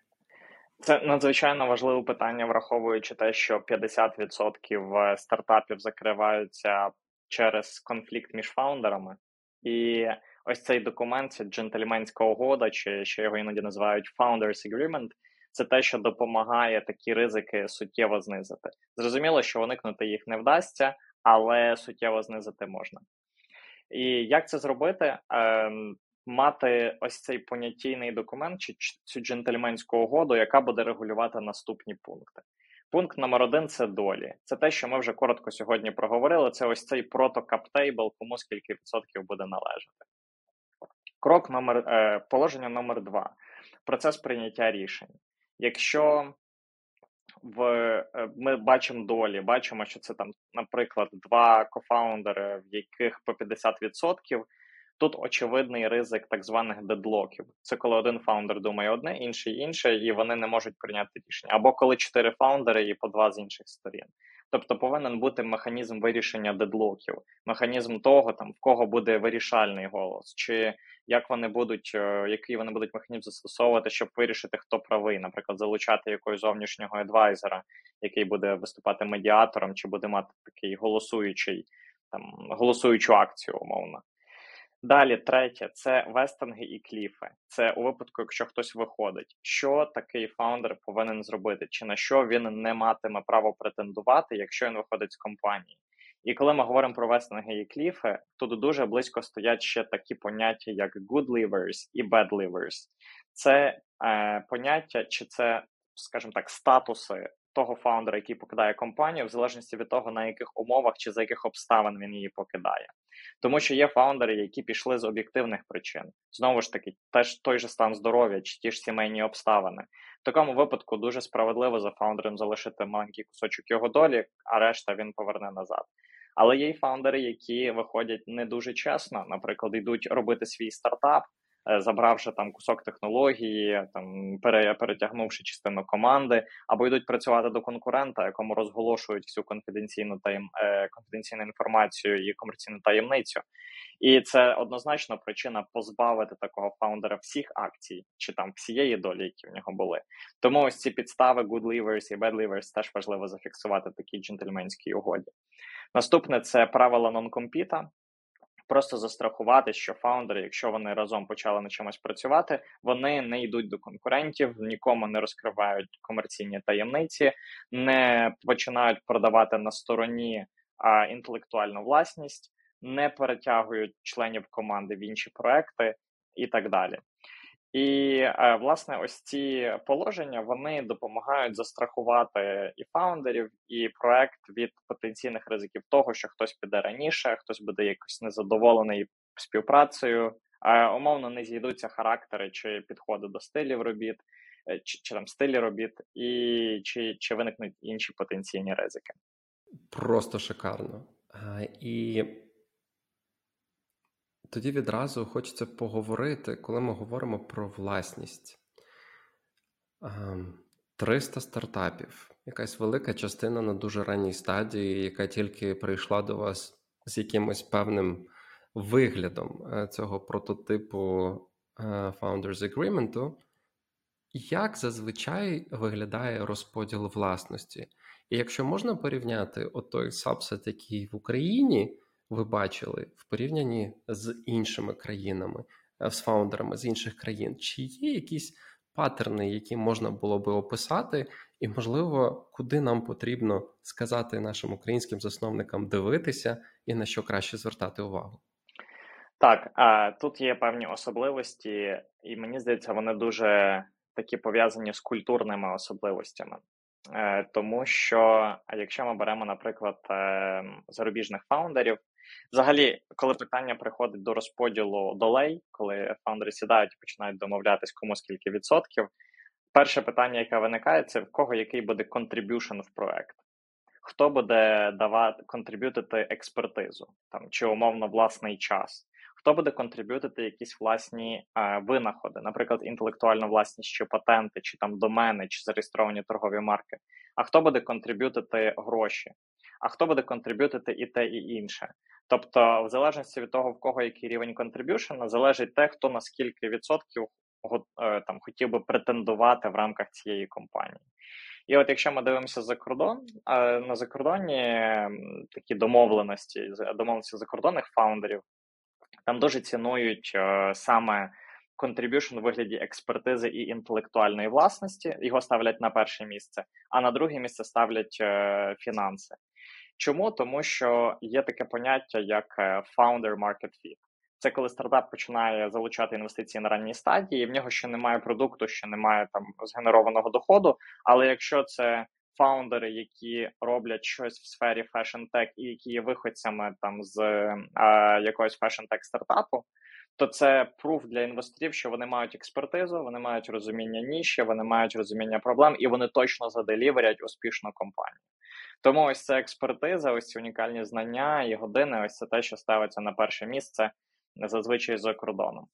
Speaker 1: Це надзвичайно важливе питання, враховуючи те, що 50% стартапів закриваються через конфлікт між фаундерами, і ось цей документ, це джентльменська угода, чи ще його іноді називають Founders Agreement, це те, що допомагає такі ризики суттєво знизити. Зрозуміло, що уникнути їх не вдасться, але суттєво знизити можна. І як це зробити? Ем, Мати ось цей понятійний документ чи цю джентльменську угоду, яка буде регулювати наступні пункти. Пункт номер один це долі. Це те, що ми вже коротко сьогодні проговорили. Це ось цей протокаптейбл, кому скільки відсотків буде належати. Крок номер е, положення номер два процес прийняття рішень. Якщо в е, ми бачимо долі, бачимо, що це там, наприклад, два кофаундери, в яких по 50%, тут очевидний ризик так званих дедлоків. Це коли один фаундер думає одне, інший інше, і вони не можуть прийняти рішення. Або коли чотири фаундери і по два з інших сторін. Тобто повинен бути механізм вирішення дедлоків, механізм того, там в кого буде вирішальний голос, чи як вони будуть, е, який вони будуть механізм застосовувати, щоб вирішити, хто правий, наприклад, залучати якогось зовнішнього адвайзера, який буде виступати медіатором, чи буде мати такий голосуючий там голосуючу акцію, умовно. Далі, третє, це вестинги і кліфи. Це у випадку, якщо хтось виходить, що такий фаундер повинен зробити, чи на що він не матиме право претендувати, якщо він виходить з компанії. І коли ми говоримо про вестинги і кліфи, тут дуже близько стоять ще такі поняття, як good livers і bad livers. Це е, поняття, чи це, скажімо так, статуси того фаундера, який покидає компанію, в залежності від того, на яких умовах чи за яких обставин він її покидає. Тому що є фаундери, які пішли з об'єктивних причин. Знову ж таки, теж той же стан здоров'я чи ті ж сімейні обставини. В такому випадку дуже справедливо за фаундером залишити маленький кусочок його долі, а решта він поверне назад. Але є й фаундери, які виходять не дуже чесно, наприклад, йдуть робити свій стартап. Е, забравши там кусок технології, там перетягнувши частину команди, або йдуть працювати до конкурента, якому розголошують всю конфіденційну таєм е, конфіденційну інформацію і комерційну таємницю. І це однозначно причина позбавити такого фаундера всіх акцій чи там всієї долі, які в нього були. Тому ось ці підстави good leavers і bad leavers теж важливо зафіксувати в такій джентльменській угоді. Наступне це правила нон-компіта просто застрахувати, що фаундери, якщо вони разом почали на чомусь працювати, вони не йдуть до конкурентів, нікому не розкривають комерційні таємниці, не починають продавати на стороні а, інтелектуальну власність. не перетягують членів команди в інші проекти і так далі. І е, власне, ось ці положення вони допомагають застрахувати і фаундерів, і проект від потенційних ризиків того, що хтось піде раніше, хтось буде якось незадоволений співпрацею, а умовно не зійдуться характери чи підходи до стилів робіт, е, чи, чи там стилі робіт, і чи, чи виникнуть інші потенційні ризики.
Speaker 2: Просто шикарно. І тоді відразу хочеться поговорити, коли ми говоримо про власність. 300 стартапів, якась велика частина на дуже ранній стадії, яка тільки прийшла до вас з якимось певним виглядом е, цього прототипу е, Founders Agreement, як зазвичай виглядає розподіл власності? І якщо можна порівняти отой сабсет, який в Україні ви бачили в порівнянні з іншими країнами, е, з фаундерами з інших країн, чи є якісь паттерни, які можна було би описати, і, можливо, куди нам потрібно сказати нашим українським засновникам дивитися і на що краще звертати увагу?
Speaker 1: Так, тут є певні особливості, і мені здається, вони дуже такі пов'язані з культурними особливостями. Е, тому що якщо ми беремо, наприклад, е, зарубіжних фаундерів, взагалі, коли питання приходить до розподілу долей, коли фаундери сідають і починають домовлятись, кому скільки відсотків, перше питання, яке виникає, це в кого який буде contribution в проект. Хто буде давати контриб'ютити експертизу там чи умовно власний час? Хто буде контриб'ютити якісь власні е, винаходи, наприклад, інтелектуальну власність, чи патенти, чи там домени, чи зареєстровані торгові марки? А хто буде контриб'ютити гроші? А хто буде контриб'ютити і те, і інше? Тобто, в залежності від того, в кого який рівень контриб'юшена, залежить те, хто на скільки відсотків е, там хотів би претендувати в рамках цієї компанії. І от якщо ми дивимося за кордон, е, на закордонні такі домовленості, домовленості закордонних фаундерів, там дуже цінують е, саме contribution у вигляді експертизи і інтелектуальної власності. Його ставлять на перше місце, а на друге місце ставлять фінанси. Чому? Тому що є таке поняття як е, founder market fit. Це коли стартап починає залучати інвестиції на ранній стадії, і в нього ще немає продукту, ще немає там згенерованого доходу. Але якщо це фаундери, які роблять щось в сфері fashion tech і які є виходцями там з а, якогось fashion tech стартапу, то це proof для інвесторів, що вони мають експертизу, вони мають розуміння ніші, вони мають розуміння проблем, і вони точно заделіверять успішну компанію. Тому ось ця експертиза, ось ці унікальні знання і години, ось це те, що ставиться на перше місце зазвичай за кордоном.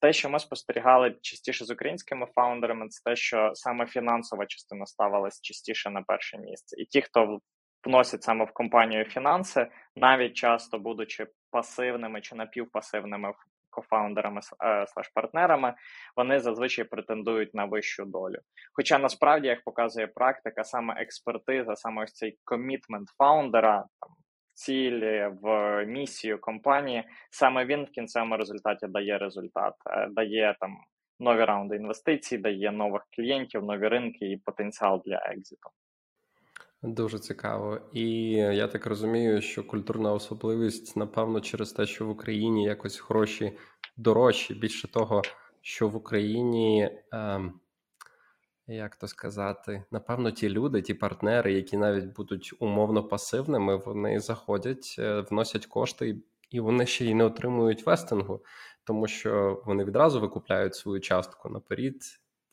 Speaker 1: Те, що ми спостерігали частіше з українськими фаундерами, це те, що саме фінансова частина ставилась частіше на перше місце. І ті, хто вносять саме в компанію фінанси, навіть часто будучи пасивними чи напівпасивними кофаундерами е, слеш партнерами, вони зазвичай претендують на вищу долю. Хоча насправді, як показує практика, саме експертиза, саме ось цей комітмент фаундера, там цілі, в місію компанії, саме він в кінцевому результаті дає результат, е, дає там нові раунди інвестицій, дає нових клієнтів, нові ринки і потенціал для екзиту.
Speaker 2: Дуже цікаво, і я так розумію, що культурна особливість, напевно, через те, що в Україні якось гроші дорожчі. Більше того, що в Україні ем, як то сказати, напевно, ті люди, ті партнери, які навіть будуть умовно пасивними, вони заходять, е, вносять кошти, і вони ще й не отримують вестингу, тому що вони відразу викупляють свою частку наперед.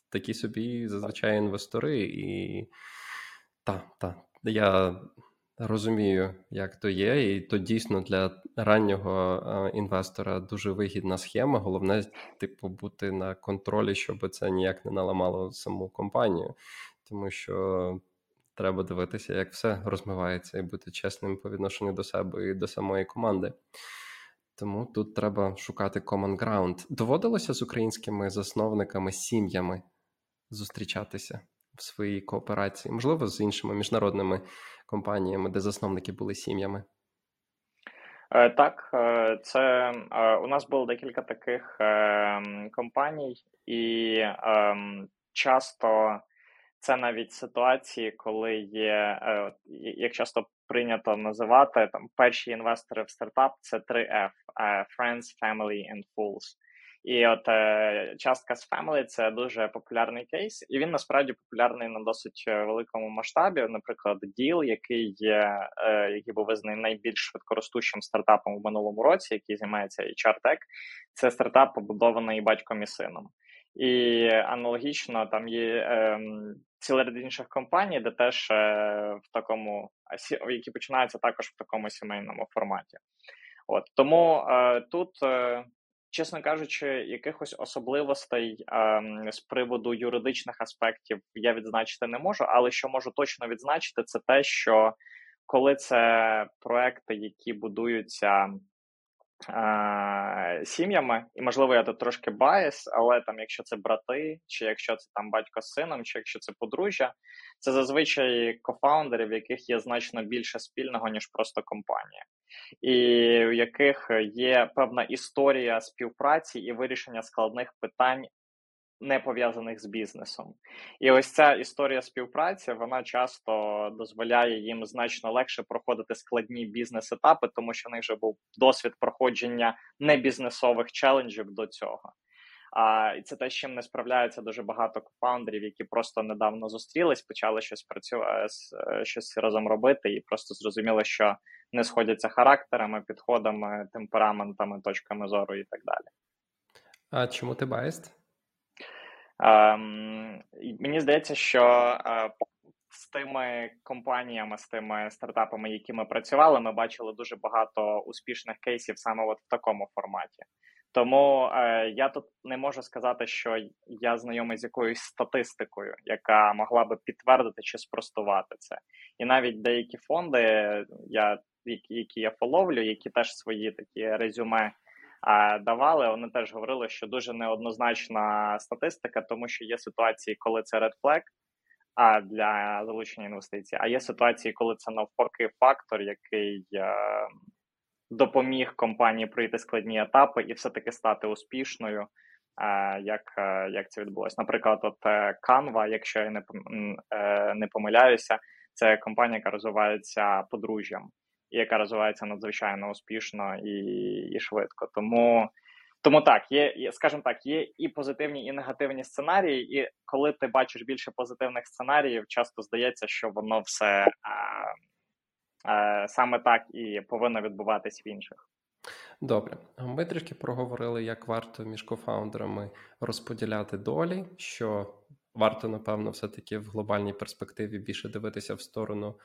Speaker 2: Такі собі зазвичай інвестори, і та, та, я розумію, як то є, і то дійсно для раннього інвестора дуже вигідна схема. Головне, типу, бути на контролі, щоб це ніяк не наламало саму компанію, тому що треба дивитися, як все розмивається, і бути чесним по відношенню до себе і до самої команди. Тому тут треба шукати common ground. Доводилося з українськими засновниками, сім'ями зустрічатися в своїй кооперації, можливо, з іншими міжнародними компаніями, де засновники були сім'ями.
Speaker 1: Е, так, е, це е, у нас було декілька таких компаній, і часто це навіть ситуації, коли є як часто прийнято називати там перші інвестори в стартап це 3F – Friends, Family and Fools. І от е, частка з Family – це дуже популярний кейс, і він насправді популярний на досить е, великому масштабі. Наприклад, Deal, який є, е, який був визнаний найбільш швидкоростущим стартапом в минулому році, який займається HR Tech, це стартап побудований батьком і сином. І аналогічно там є е, цілий ряд інших компаній, де теж е, в такому які починаються також в такому сімейному форматі. От тому е, тут е, чесно кажучи, якихось особливостей ем, з приводу юридичних аспектів я відзначити не можу, але що можу точно відзначити, це те, що коли це проекти, які будуються. Сім'ями, і можливо, я тут трошки biased, але там, якщо це брати, чи якщо це там батько з сином, чи якщо це подружжя, це зазвичай кофаундери, в яких є значно більше спільного ніж просто компанія і в яких є певна історія співпраці і вирішення складних питань. Не пов'язаних з бізнесом, і ось ця історія співпраці вона часто дозволяє їм значно легше проходити складні бізнес-етапи, тому що в них вже був досвід проходження небізнесових челенджів до цього. А і це те, з чим не справляється дуже багато кофаундерів, які просто недавно зустрілись, почали щось працювати, е, щось разом робити, і просто зрозуміли, що не сходяться характерами, підходами, темпераментами, точками зору і так далі.
Speaker 2: А чому ти байст?
Speaker 1: Ем, Мені здається, що е, з тими компаніями, з тими стартапами, які ми працювали, ми бачили дуже багато успішних кейсів саме от в такому форматі. Тому е, я тут не можу сказати, що я знайомий з якоюсь статистикою, яка могла би підтвердити чи спростувати це. І навіть деякі фонди, я які, які я фоловлю, які теж свої такі резюме давали, вони теж говорили, що дуже неоднозначна статистика, тому що є ситуації, коли це red flag, для залучення інвестицій, а є ситуації, коли це навпаки фактор, який. Е, допоміг компанії пройти складні етапи і все-таки стати успішною. Е, як е, як це відбулося? Наприклад, от е, Canva, якщо я не не помиляюся, це компанія, яка розвивається подружжям, яка розвивається надзвичайно успішно і і швидко. Тому тому так, є, скажімо так, є і позитивні, і негативні сценарії. І коли ти бачиш більше позитивних сценаріїв, часто здається, що воно все Е, саме так і повинно відбуватись в інших.
Speaker 2: Добре, ми трішки проговорили, як варто між кофаундерами розподіляти долі, що варто, напевно, все-таки в глобальній перспективі більше дивитися в сторону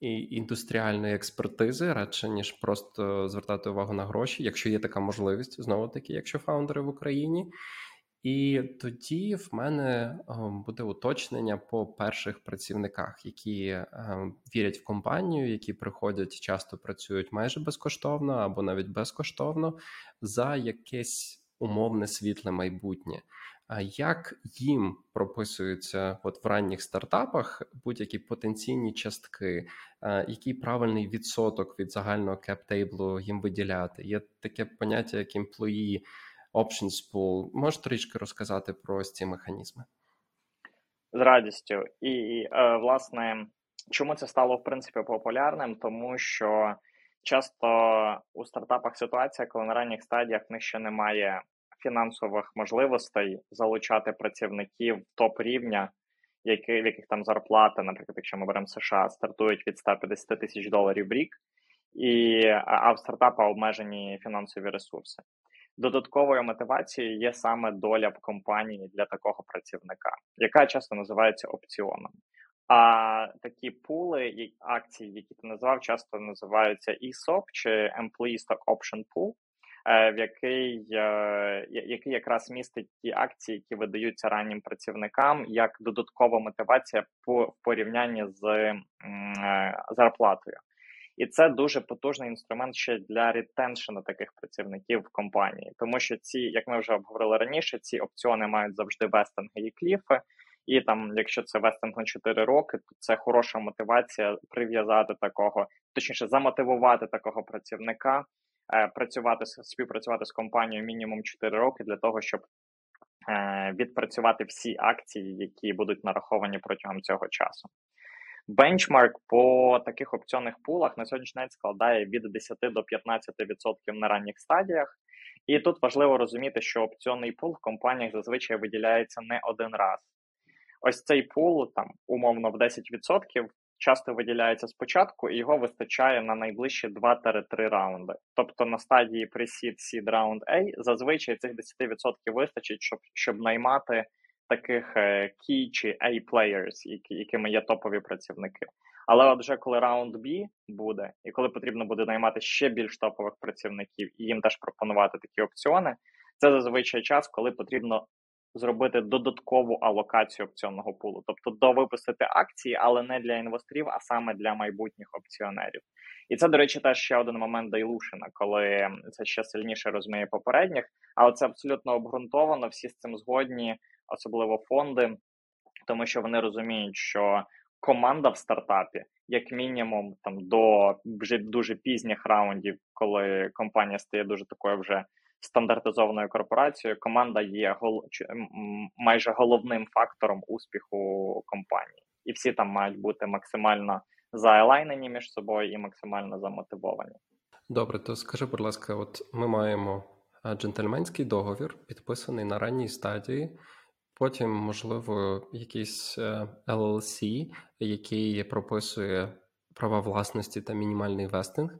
Speaker 2: і індустріальної експертизи, радше ніж просто звертати увагу на гроші, якщо є така можливість, знову таки, якщо фаундери в Україні. І тоді в мене ем, буде уточнення по перших працівниках, які ем, вірять в компанію, які приходять, часто працюють майже безкоштовно або навіть безкоштовно за якесь умовне світле майбутнє. Як їм прописуються от в ранніх стартапах будь-які потенційні частки, який правильний відсоток від загального кептейблу їм виділяти? Є таке поняття, як employee Options Pool. Можеш трішки розказати про ось ці механізми?
Speaker 1: З радістю. І, е, власне, чому це стало в принципі популярним? Тому що часто у стартапах ситуація, коли на ранніх стадіях них ще немає фінансових можливостей залучати працівників топ рівня, які, в яких там зарплати, наприклад, якщо ми беремо США, стартують від 150 тисяч доларів в рік, і а в стартапа обмежені фінансові ресурси. Додатковою мотивацією є саме доля в компанії для такого працівника, яка часто називається опціоном. А такі пули акцій, які ти назвав, часто називаються ESOP чи Employee Stock Option Pool, в який е, який якраз містить ті акції, які видаються раннім працівникам, як додаткова мотивація по порівнянні з е, зарплатою. І це дуже потужний інструмент ще для ретеншена таких працівників в компанії, тому що ці, як ми вже обговорили раніше, ці опціони мають завжди вестинги і кліфи. І там, якщо це вестинг на 4 роки, то це хороша мотивація прив'язати такого, точніше, замотивувати такого працівника, е, працювати співпрацювати з компанією мінімум 4 роки для того, щоб е, відпрацювати всі акції, які будуть нараховані протягом цього часу. Бенчмарк по таких опціонних пулах на сьогоднішній день складає від 10 до 15% на ранніх стадіях. І тут важливо розуміти, що опціонний пул в компаніях зазвичай виділяється не один раз. Ось цей пул, там умовно в 10%, часто виділяється спочатку, і його вистачає на найближчі 2-3 раунди. Тобто на стадії Pre-Seed, Seed Round A зазвичай цих 10% вистачить, щоб щоб наймати таких е, key чи A-players, які, якими є топові працівники. Але от вже коли раунд B буде, і коли потрібно буде наймати ще більш топових працівників і їм теж пропонувати такі опціони, це зазвичай час, коли потрібно зробити додаткову алокацію опціонного пулу, тобто довипустити акції, але не для інвесторів, а саме для майбутніх опціонерів. І це, до речі, теж ще один момент дайлушена, коли це ще сильніше розмиє попередніх, але це абсолютно обґрунтовано. Всі з цим згодні, особливо фонди, тому що вони розуміють, що команда в стартапі, як мінімум, там до вже дуже пізніх раундів, коли компанія стає дуже такою вже стандартизованою корпорацією, команда є гол майже головним фактором успіху компанії, і всі там мають бути максимально заелайнені між собою і максимально замотивовані.
Speaker 2: Добре, то скажи, будь ласка, от ми маємо джентльменський договір, підписаний на ранній стадії. Потім, можливо, якийсь LLC, е, який прописує права власності та мінімальний вестинг.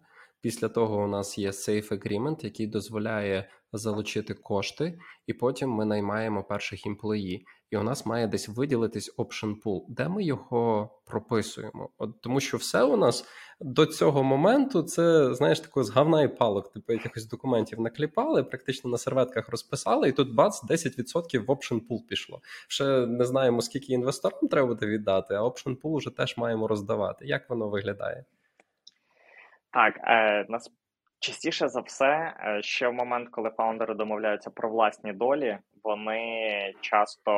Speaker 2: Після того у нас є Safe Agreement, який дозволяє залучити кошти, і потім ми наймаємо перших імплеї. І у нас має десь виділитись option pool, де ми його прописуємо. От Тому що все у нас до цього моменту це, знаєш, такого з гавна і палок, типу якихось документів накліпали, практично на серветках розписали, і тут бац, 10% в option pool пішло. Ще не знаємо, скільки інвесторам треба буде віддати, а option pool вже теж маємо роздавати. Як воно виглядає?
Speaker 1: Так, е, нас частіше за все, е, ще в момент, коли фаундери домовляються про власні долі, вони часто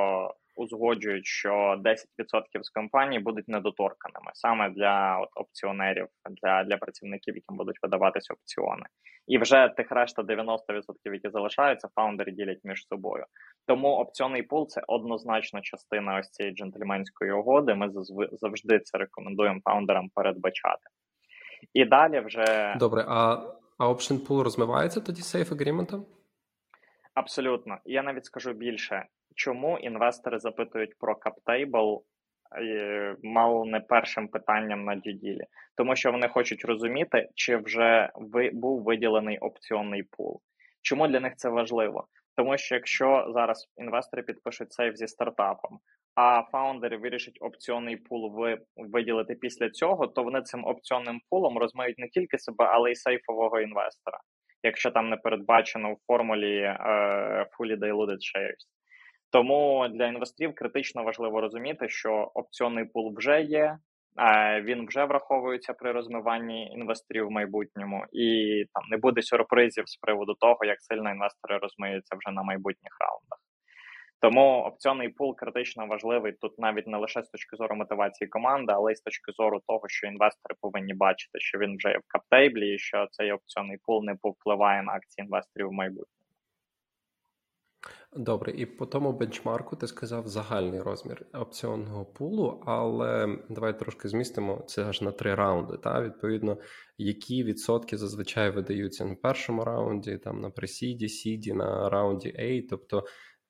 Speaker 1: узгоджують, що 10% з компанії будуть недоторканими саме для от, опціонерів, для для працівників, яким будуть видаватися опціони, і вже тих решта 90%, які залишаються, фаундери ділять між собою. Тому опціонний пул це однозначно частина ось цієї джентльменської угоди. Ми завжди це рекомендуємо фаундерам передбачати. І далі вже
Speaker 2: добре. А а Option Pool розмивається тоді Safe Agreement?
Speaker 1: Абсолютно. Я навіть скажу більше, чому інвестори запитують про CapTable мало не першим питанням на дюділі, тому що вони хочуть розуміти, чи вже ви був виділений опціонний пул. Чому для них це важливо? Тому що якщо зараз інвестори підпишуть сейф зі стартапом, а фаундери вирішать опціонний пул виділити після цього, то вони цим опціонним пулом розмають не тільки себе, але й сейфового інвестора, якщо там не передбачено в формулі uh, fully diluted shares. Тому для інвесторів критично важливо розуміти, що опціонний пул вже є, він вже враховується при розмиванні інвесторів в майбутньому, і там не буде сюрпризів з приводу того, як сильно інвестори розмиються вже на майбутніх раундах. Тому опціонний пул критично важливий тут навіть не лише з точки зору мотивації команди, але й з точки зору того, що інвестори повинні бачити, що він вже є в каптейблі, і що цей опціонний пул не повпливає на акції інвесторів в майбутньому.
Speaker 2: Добре, і по тому бенчмарку ти сказав загальний розмір опціонного пулу, але давай трошки змістимо це аж на три раунди. Та відповідно, які відсотки зазвичай видаються на першому раунді, там на пресіді, сіді, на раунді A, тобто.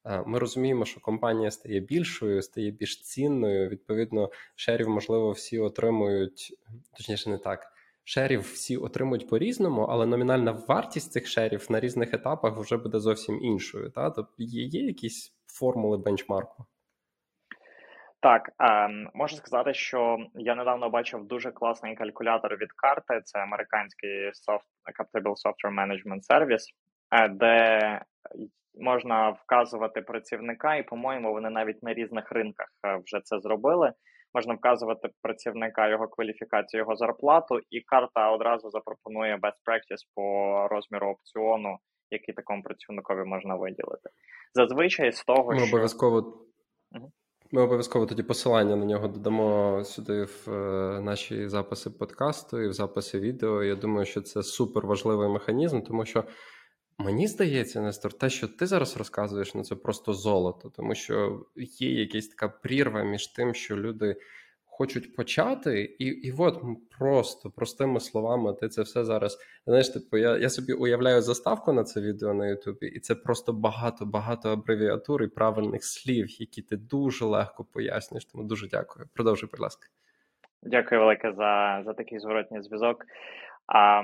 Speaker 2: Е, ми розуміємо, що компанія стає більшою, стає більш цінною. Відповідно, шерів, можливо, всі отримують, точніше, не так шерів всі отримують по-різному, але номінальна вартість цих шерів на різних етапах вже буде зовсім іншою. Та? Тобто є, є якісь формули бенчмарку?
Speaker 1: Так, е, можу сказати, що я недавно бачив дуже класний калькулятор від карти. Це американський soft, Captable Software Management Service, е, де можна вказувати працівника, і, по-моєму, вони навіть на різних ринках е, вже це зробили можна вказувати працівника його кваліфікацію, його зарплату, і карта одразу запропонує best practice по розміру опціону, який такому працівникові можна виділити. Зазвичай з того,
Speaker 2: Ми
Speaker 1: що
Speaker 2: обов'язково. Ми обов'язково тоді посилання на нього додамо сюди в е, наші записи подкасту і в записи відео. Я думаю, що це супер важливий механізм, тому що Мені здається, Нестор, те, що ти зараз розказуєш, ну це просто золото, тому що є якась така прірва між тим, що люди хочуть почати, і і от просто простими словами, ти це все зараз. Знаєш, типу, я я собі уявляю заставку на це відео на Ютубі, і це просто багато-багато абревіатур і правильних слів, які ти дуже легко пояснюєш. Тому дуже дякую. Продовжуй, будь ласка.
Speaker 1: Дякую велике за за такий зворотній зв'язок. А,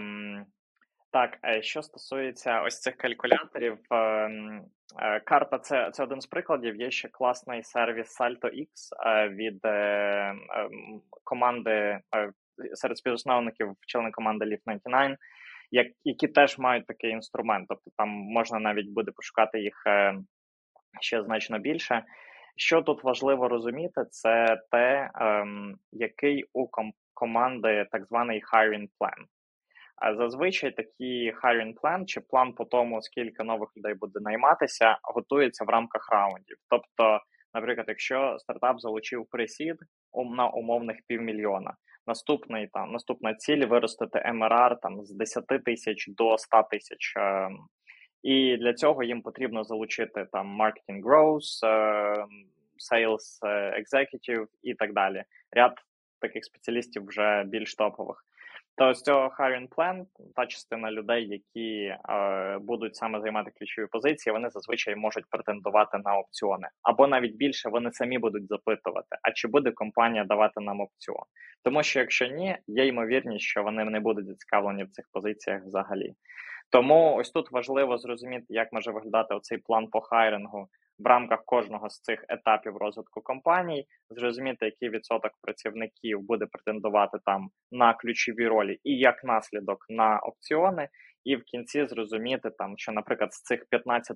Speaker 1: Так, е, що стосується ось цих калькуляторів, ем, е, карта це це один з прикладів. Є ще класний сервіс SaltoX е, від ем, команди серед співзасновників члени команди Leaf 99, які теж мають такий інструмент. Тобто там можна навіть буде пошукати їх ще значно більше. Що тут важливо розуміти, це те, ем, який у команди так званий hiring plan. А зазвичай такі hiring plan чи план по тому, скільки нових людей буде найматися, готується в рамках раундів. Тобто, наприклад, якщо стартап залучив присід на умовних півмільйона, наступний там наступна ціль виростити MRR там з 10 тисяч до 100 тисяч. Ем, і для цього їм потрібно залучити там marketing growth, ем, sales е, executive і так далі. Ряд таких спеціалістів вже більш топових. То з цього hiring plan, та частина людей, які е, будуть саме займати ключові позиції, вони зазвичай можуть претендувати на опціони, або навіть більше вони самі будуть запитувати, а чи буде компанія давати нам опціон. Тому що якщо ні, є ймовірність, що вони не будуть зацікавлені в цих позиціях взагалі. Тому ось тут важливо зрозуміти, як може виглядати оцей план по хайрингу в рамках кожного з цих етапів розвитку компаній, зрозуміти, який відсоток працівників буде претендувати там на ключові ролі, і як наслідок на опціони, і в кінці зрозуміти там, що, наприклад, з цих 15%,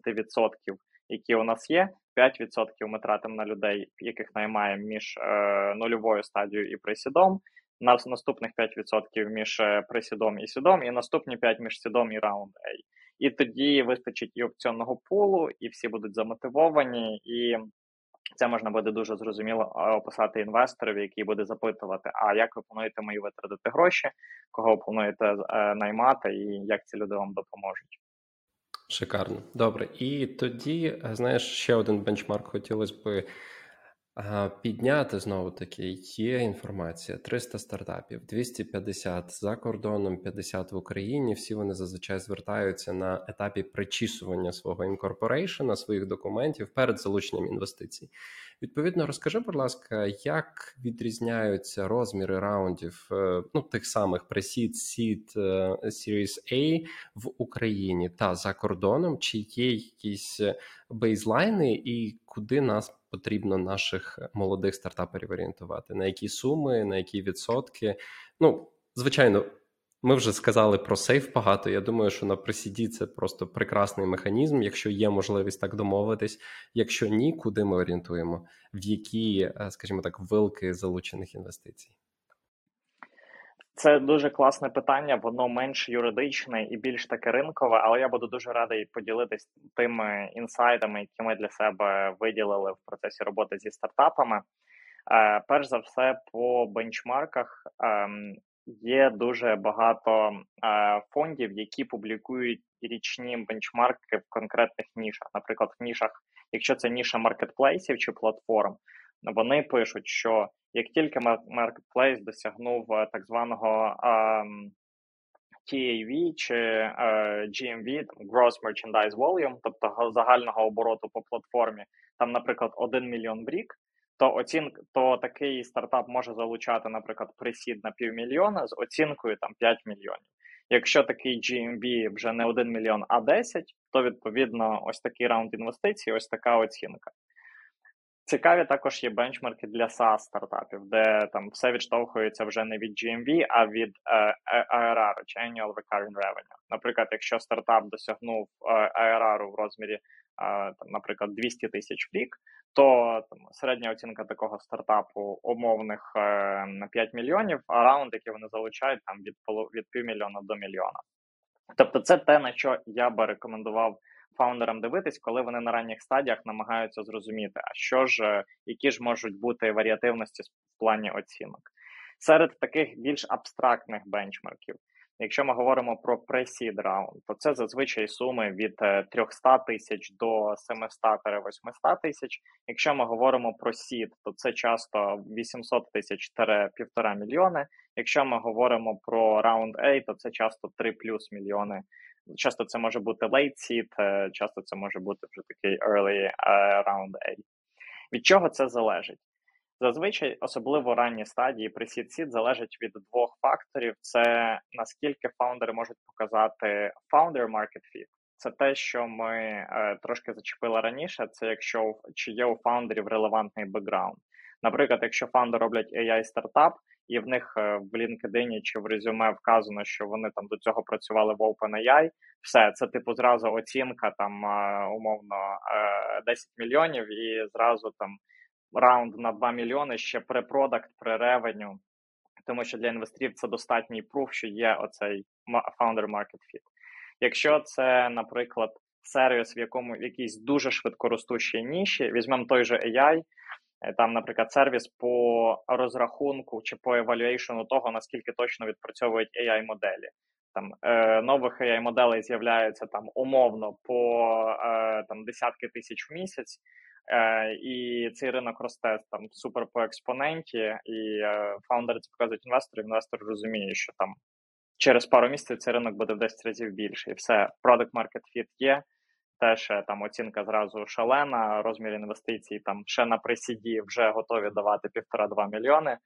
Speaker 1: які у нас є, 5% ми тратимо на людей, яких наймаємо між е, нульовою стадією і присідом. На наступних 5% між е, присідом і сідом, і наступні 5% між сідом і раунд A. І тоді вистачить і опціонного пулу, і всі будуть замотивовані, і це можна буде дуже зрозуміло описати інвесторові, який буде запитувати: а як ви плануєте мої витратити гроші, кого плануєте е, наймати, і як ці люди вам допоможуть.
Speaker 2: Шикарно, добре. І тоді, знаєш, ще один бенчмарк хотілося би Підняти знову таки є інформація: 300 стартапів, 250 за кордоном, 50 в Україні. Всі вони зазвичай звертаються на етапі причісування свого інкорпорейшена, своїх документів перед залученням інвестицій. Відповідно, розкажи, будь ласка, як відрізняються розміри раундів е, ну тих самих Pre-Seed, Seed, е, Series A в Україні та за кордоном? Чи є якісь бейзлайни, і куди нас потрібно наших молодих стартаперів орієнтувати? На які суми, на які відсотки? Ну, звичайно. Ми вже сказали про сейф багато. Я думаю, що на присіді це просто прекрасний механізм, якщо є можливість так домовитись. Якщо ні, куди ми орієнтуємо, в які, е, скажімо так, вилки залучених інвестицій.
Speaker 1: Це дуже класне питання, воно менш юридичне і більш таке ринкове, але я буду дуже радий поділитись тими інсайдами, які ми для себе виділили в процесі роботи зі стартапами. Е, перш за все, по бенчмарках ем, є дуже багато е, фондів, які публікують річні бенчмарки в конкретних нішах. Наприклад, в нішах, якщо це ніша маркетплейсів чи платформ, вони пишуть, що як тільки маркетплейс досягнув е, так званого TAV чи е, GMV, Gross Merchandise Volume, тобто загального обороту по платформі, там, наприклад, 1 мільйон в рік, то оцінк, то такий стартап може залучати, наприклад, присід на півмільйона з оцінкою там 5 мільйонів. Якщо такий GMV вже не 1 мільйон, а 10, то відповідно ось такий раунд інвестицій, ось така оцінка. Цікаві також є бенчмарки для SaaS стартапів, де там все відштовхується вже не від GMV, а від е, ARR, чи Annual Recurring Revenue. Наприклад, якщо стартап досягнув ARR в розмірі, там, наприклад, 200 тисяч в рік, то там середня оцінка такого стартапу умовних е, на 5 мільйонів, а раунд, який вони залучають, там від від півмільйона до мільйона. Тобто, це те, на що я би рекомендував фаундерам дивитись, коли вони на ранніх стадіях намагаються зрозуміти, а що ж, які ж можуть бути варіативності в плані оцінок. Серед таких більш абстрактних бенчмарків Якщо ми говоримо про pre-seed раунд, то це зазвичай суми від 300 тисяч до 700-800 тисяч. Якщо ми говоримо про seed, то це часто 800 тисяч півтора мільйони. Якщо ми говоримо про раунд A, то це часто 3 плюс мільйони. Часто це може бути late seed, часто це може бути вже такий early round A. Від чого це залежить? Зазвичай, особливо ранні стадії при сід залежать від двох факторів: це наскільки фаундери можуть показати founder market fit. Це те, що ми е, трошки зачепили раніше. Це якщо чи є у фаундерів релевантний бекграунд. Наприклад, якщо фаундери роблять ai стартап, і в них е, в LinkedIn чи в резюме вказано, що вони там до цього працювали в OpenAI, все це типу зразу оцінка там е, умовно 10 е, мільйонів, і зразу там раунд на 2 мільйони ще при продакт, при ревеню, тому що для інвесторів це достатній пруф, що є оцей founder market fit. Якщо це, наприклад, сервіс, в якому в якійсь дуже швидкоростущій ніші, візьмемо той же AI, е, там, наприклад, сервіс по розрахунку чи по евалюейшену того, наскільки точно відпрацьовують ai моделі. Там е, нових ai моделей з'являються там умовно по е, там десятки тисяч в місяць. Е, і цей ринок росте там супер по експоненті, і е, фаундери це показують інвесторам. Інвестор розуміє, що там через пару місяців цей ринок буде в 10 разів більше, і все product market fit є. Теж е, там оцінка зразу шалена, розмір інвестицій там ще на присіді вже готові давати півтора-два мільйони.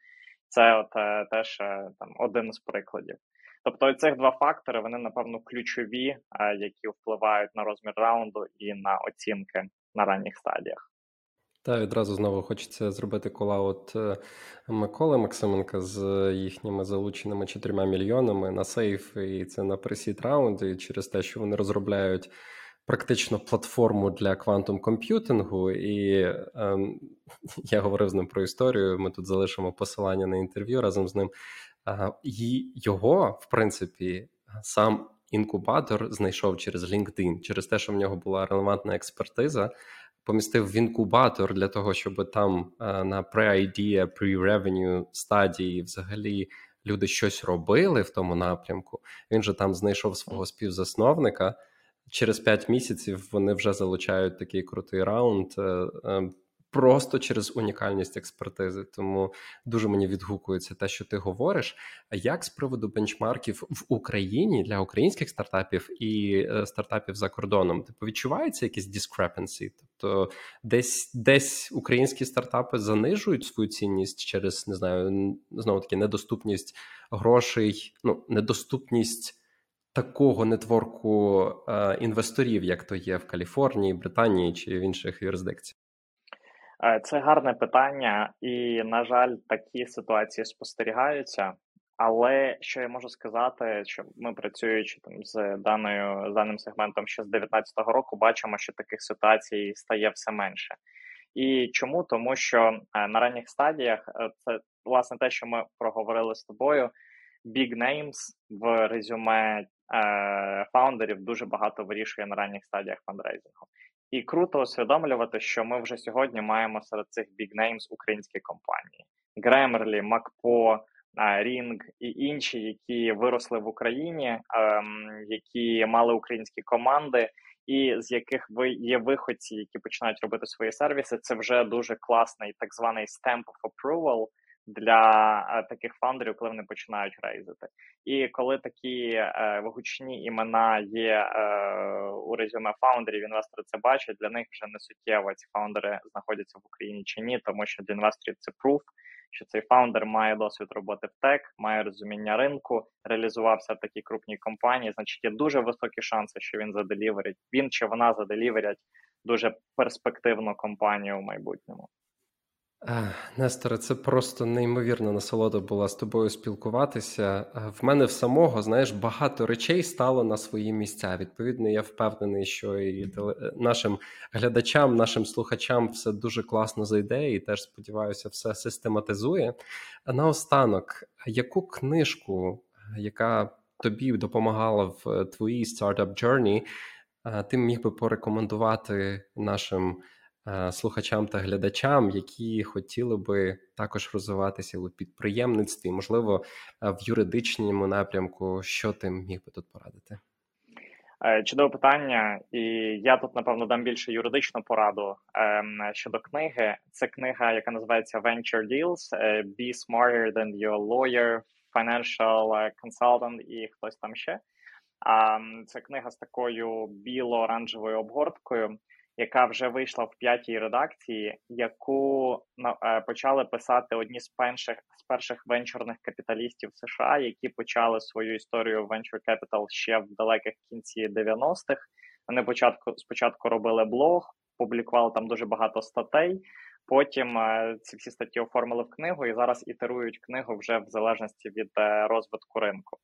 Speaker 1: Це от теж там один з прикладів. Тобто цих два фактори вони напевно ключові, які впливають на розмір раунду і на оцінки на ранніх стадіях.
Speaker 2: Та відразу знову хочеться зробити колаут е, Миколи Максименка з їхніми залученими 4 мільйонами на сейф, і це на пресіт раунд, і через те, що вони розробляють практично платформу для квантум комп'ютингу. І ем, я говорив з ним про історію. Ми тут залишимо посилання на інтерв'ю разом з ним. Е, і його, в принципі, сам інкубатор знайшов через LinkedIn, через те, що в нього була релевантна експертиза. Помістив в інкубатор для того, щоб там е, на pre-idea, pre-revenue стадії взагалі люди щось робили в тому напрямку. Він же там знайшов свого співзасновника. Через 5 місяців вони вже залучають такий крутий раунд. Просто через унікальність експертизи. Тому дуже мені відгукується те, що ти говориш. А як з приводу бенчмарків в Україні для українських стартапів і е, стартапів за кордоном? Типу відчувається якісь discrepancy? Тобто десь десь українські стартапи занижують свою цінність через не знаю, знову таки недоступність грошей, ну недоступність. Такого нетворку е, інвесторів, як то є в Каліфорнії, Британії чи в інших юрисдикціях.
Speaker 1: Е, це гарне питання, і, на жаль, такі ситуації спостерігаються. Але що я можу сказати, що ми працюючи там з даною з даним сегментом ще з 2019 року, бачимо, що таких ситуацій стає все менше. І чому? Тому що е, на ранніх стадіях е, це власне те, що ми проговорили з тобою. Big names в резюме фаундерів дуже багато вирішує на ранніх стадіях фандрейзингу. І круто усвідомлювати, що ми вже сьогодні маємо серед цих names українські компанії: Grammarly, Макпо, Ring і інші, які виросли в Україні, ем, які мали українські команди, і з яких ви є виходці, які починають робити свої сервіси. Це вже дуже класний так званий stamp of approval – для е, таких фаундерів, коли вони починають рейзити. І коли такі е, гучні імена є е, у резюме фаундерів, інвестори це бачать. Для них вже не суттєво ці фаундери знаходяться в Україні чи ні, тому що для інвесторів це пруф, що цей фаундер має досвід роботи в тек, має розуміння ринку, реалізувався в такій крупній компанії. Значить, є дуже високі шанси, що він заделіверить. Він чи вона заделіверять дуже перспективну компанію в майбутньому.
Speaker 2: Несторе, це просто неймовірна насолода була з тобою спілкуватися. В мене в самого, знаєш, багато речей стало на свої місця. Відповідно, я впевнений, що і нашим глядачам, нашим слухачам все дуже класно зайде, і теж сподіваюся, все систематизує. А наостанок, яку книжку, яка тобі допомагала в твоїй стартап journey, ти міг би порекомендувати нашим е, слухачам та глядачам, які хотіли би також розвиватися у підприємництві, можливо, е, в юридичному напрямку, що ти міг би тут порадити?
Speaker 1: Е, чудове питання, і я тут напевно дам більше юридичну пораду ем, щодо книги. Це книга, яка називається Venture Deals. Be smarter than your lawyer, financial consultant і хтось там ще. Це книга з такою біло-оранжевою обгорткою, яка вже вийшла в п'ятій редакції, яку е, почали писати одні з перших з перших венчурних капіталістів США, які почали свою історію Venture Capital ще в далеких кінці 90-х. Вони початку спочатку робили блог, публікували там дуже багато статей. Потім е, ці всі статті оформили в книгу і зараз ітерують книгу вже в залежності від е, розвитку ринку.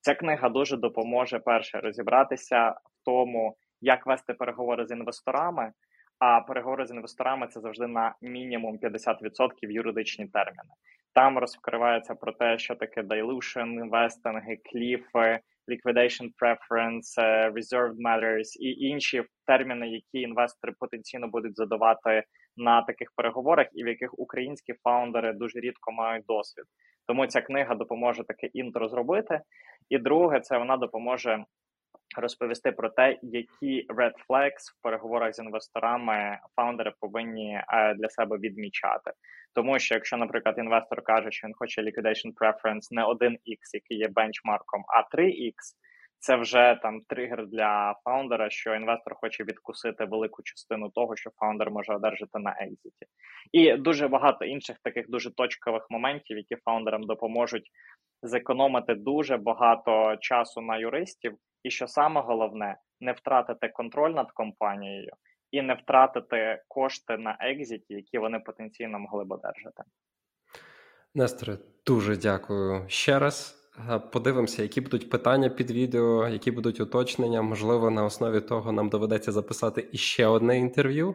Speaker 1: Ця книга дуже допоможе перше розібратися в тому, як вести переговори з інвесторами. А переговори з інвесторами це завжди на мінімум 50% юридичні терміни. Там розкривається про те, що таке dilution, інвестинги, кліфи, liquidation preference, reserved matters і інші терміни, які інвестори потенційно будуть задавати на таких переговорах, і в яких українські фаундери дуже рідко мають досвід. Тому ця книга допоможе таке інтро зробити. І друге, це вона допоможе розповісти про те, які red flags в переговорах з інвесторами фаундери повинні е, для себе відмічати. Тому що якщо, наприклад, інвестор каже, що він хоче liquidation preference не 1x, який є бенчмарком, а 3x, це вже там тригер для фаундера, що інвестор хоче відкусити велику частину того, що фаундер може одержати на екзиті, і дуже багато інших таких дуже точкових моментів, які фаундерам допоможуть зекономити дуже багато часу на юристів, і що саме головне, не втратити контроль над компанією і не втратити кошти на екзиті, які вони потенційно могли б одержати.
Speaker 2: Несторе, дуже дякую ще раз. Подивимося, які будуть питання під відео, які будуть уточнення. Можливо, на основі того нам доведеться записати іще одне інтерв'ю.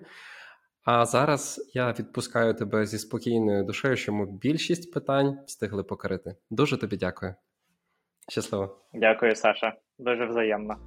Speaker 2: А зараз я відпускаю тебе зі спокійною душею, що ми більшість питань встигли покорити. Дуже тобі дякую. Щасливо.
Speaker 1: Дякую, Саша. Дуже взаємно.